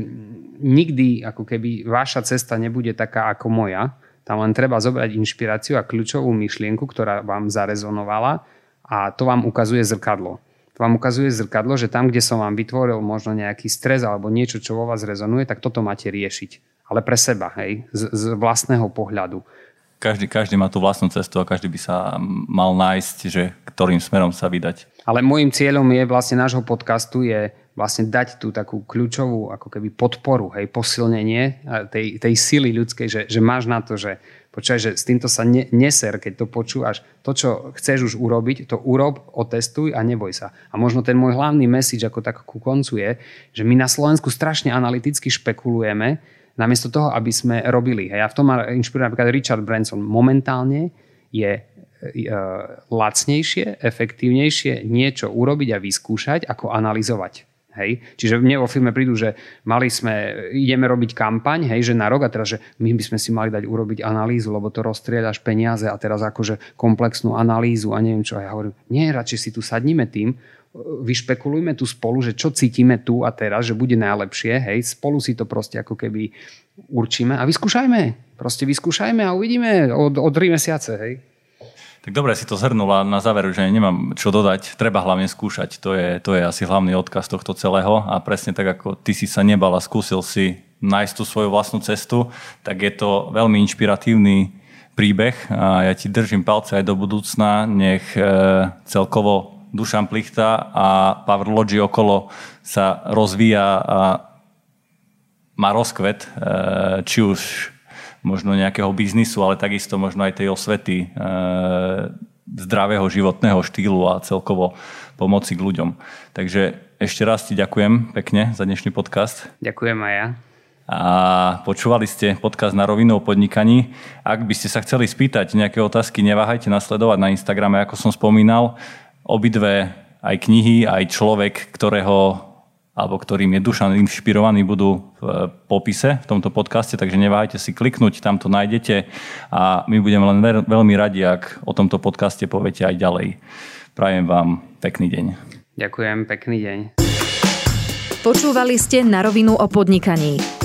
S3: nikdy ako keby vaša cesta nebude taká ako moja, tam len treba zobrať inšpiráciu a kľúčovú myšlienku, ktorá vám zarezonovala a to vám ukazuje zrkadlo vám ukazuje zrkadlo, že tam, kde som vám vytvoril možno nejaký stres alebo niečo, čo vo vás rezonuje, tak toto máte riešiť. Ale pre seba, hej, z, z vlastného pohľadu.
S2: Každý, každý má tú vlastnú cestu a každý by sa mal nájsť, že ktorým smerom sa vydať.
S3: Ale môjim cieľom je vlastne nášho podcastu je vlastne dať tú takú kľúčovú ako keby podporu, hej, posilnenie tej, tej sily ľudskej, že, že máš na to, že Počúvaj, že s týmto sa ne, neser, keď to počúvaš. To, čo chceš už urobiť, to urob, otestuj a neboj sa. A možno ten môj hlavný message ako tak ku koncu je, že my na Slovensku strašne analyticky špekulujeme, namiesto toho, aby sme robili. Hej, a v tom ma inšpiruje napríklad Richard Branson. Momentálne je e, lacnejšie, efektívnejšie niečo urobiť a vyskúšať, ako analyzovať. Hej? Čiže mne vo filme prídu, že mali sme, ideme robiť kampaň, hej, že na rok a teraz, že my by sme si mali dať urobiť analýzu, lebo to rozstrieľaš peniaze a teraz akože komplexnú analýzu a neviem čo. Ja hovorím, nie, radšej si tu sadnime tým, vyšpekulujme tu spolu, že čo cítime tu a teraz, že bude najlepšie, hej, spolu si to proste ako keby určíme a vyskúšajme. Proste vyskúšajme a uvidíme od, od 3 mesiace, hej.
S2: Tak dobre si to zhrnula na záver, že nemám čo dodať. Treba hlavne skúšať. To je, to je asi hlavný odkaz tohto celého. A presne tak, ako ty si sa nebal a skúsil si nájsť tú svoju vlastnú cestu, tak je to veľmi inšpiratívny príbeh a ja ti držím palce aj do budúcna. Nech e, celkovo Dušan Plichta a Power Logi okolo sa rozvíja a má rozkvet, e, či už možno nejakého biznisu, ale takisto možno aj tej osvety e, zdravého životného štýlu a celkovo pomoci k ľuďom. Takže ešte raz ti ďakujem pekne za dnešný podcast.
S3: Ďakujem aj ja.
S2: A počúvali ste podcast na rovinu o podnikaní. Ak by ste sa chceli spýtať nejaké otázky, neváhajte nasledovať na Instagrame, ako som spomínal. Obidve aj knihy, aj človek, ktorého alebo ktorým je Dušan inšpirovaný, budú v popise v tomto podcaste, takže neváhajte si kliknúť, tam to nájdete a my budeme len veľmi radi, ak o tomto podcaste poviete aj ďalej. Prajem vám pekný deň.
S3: Ďakujem, pekný deň.
S4: Počúvali ste na rovinu o podnikaní.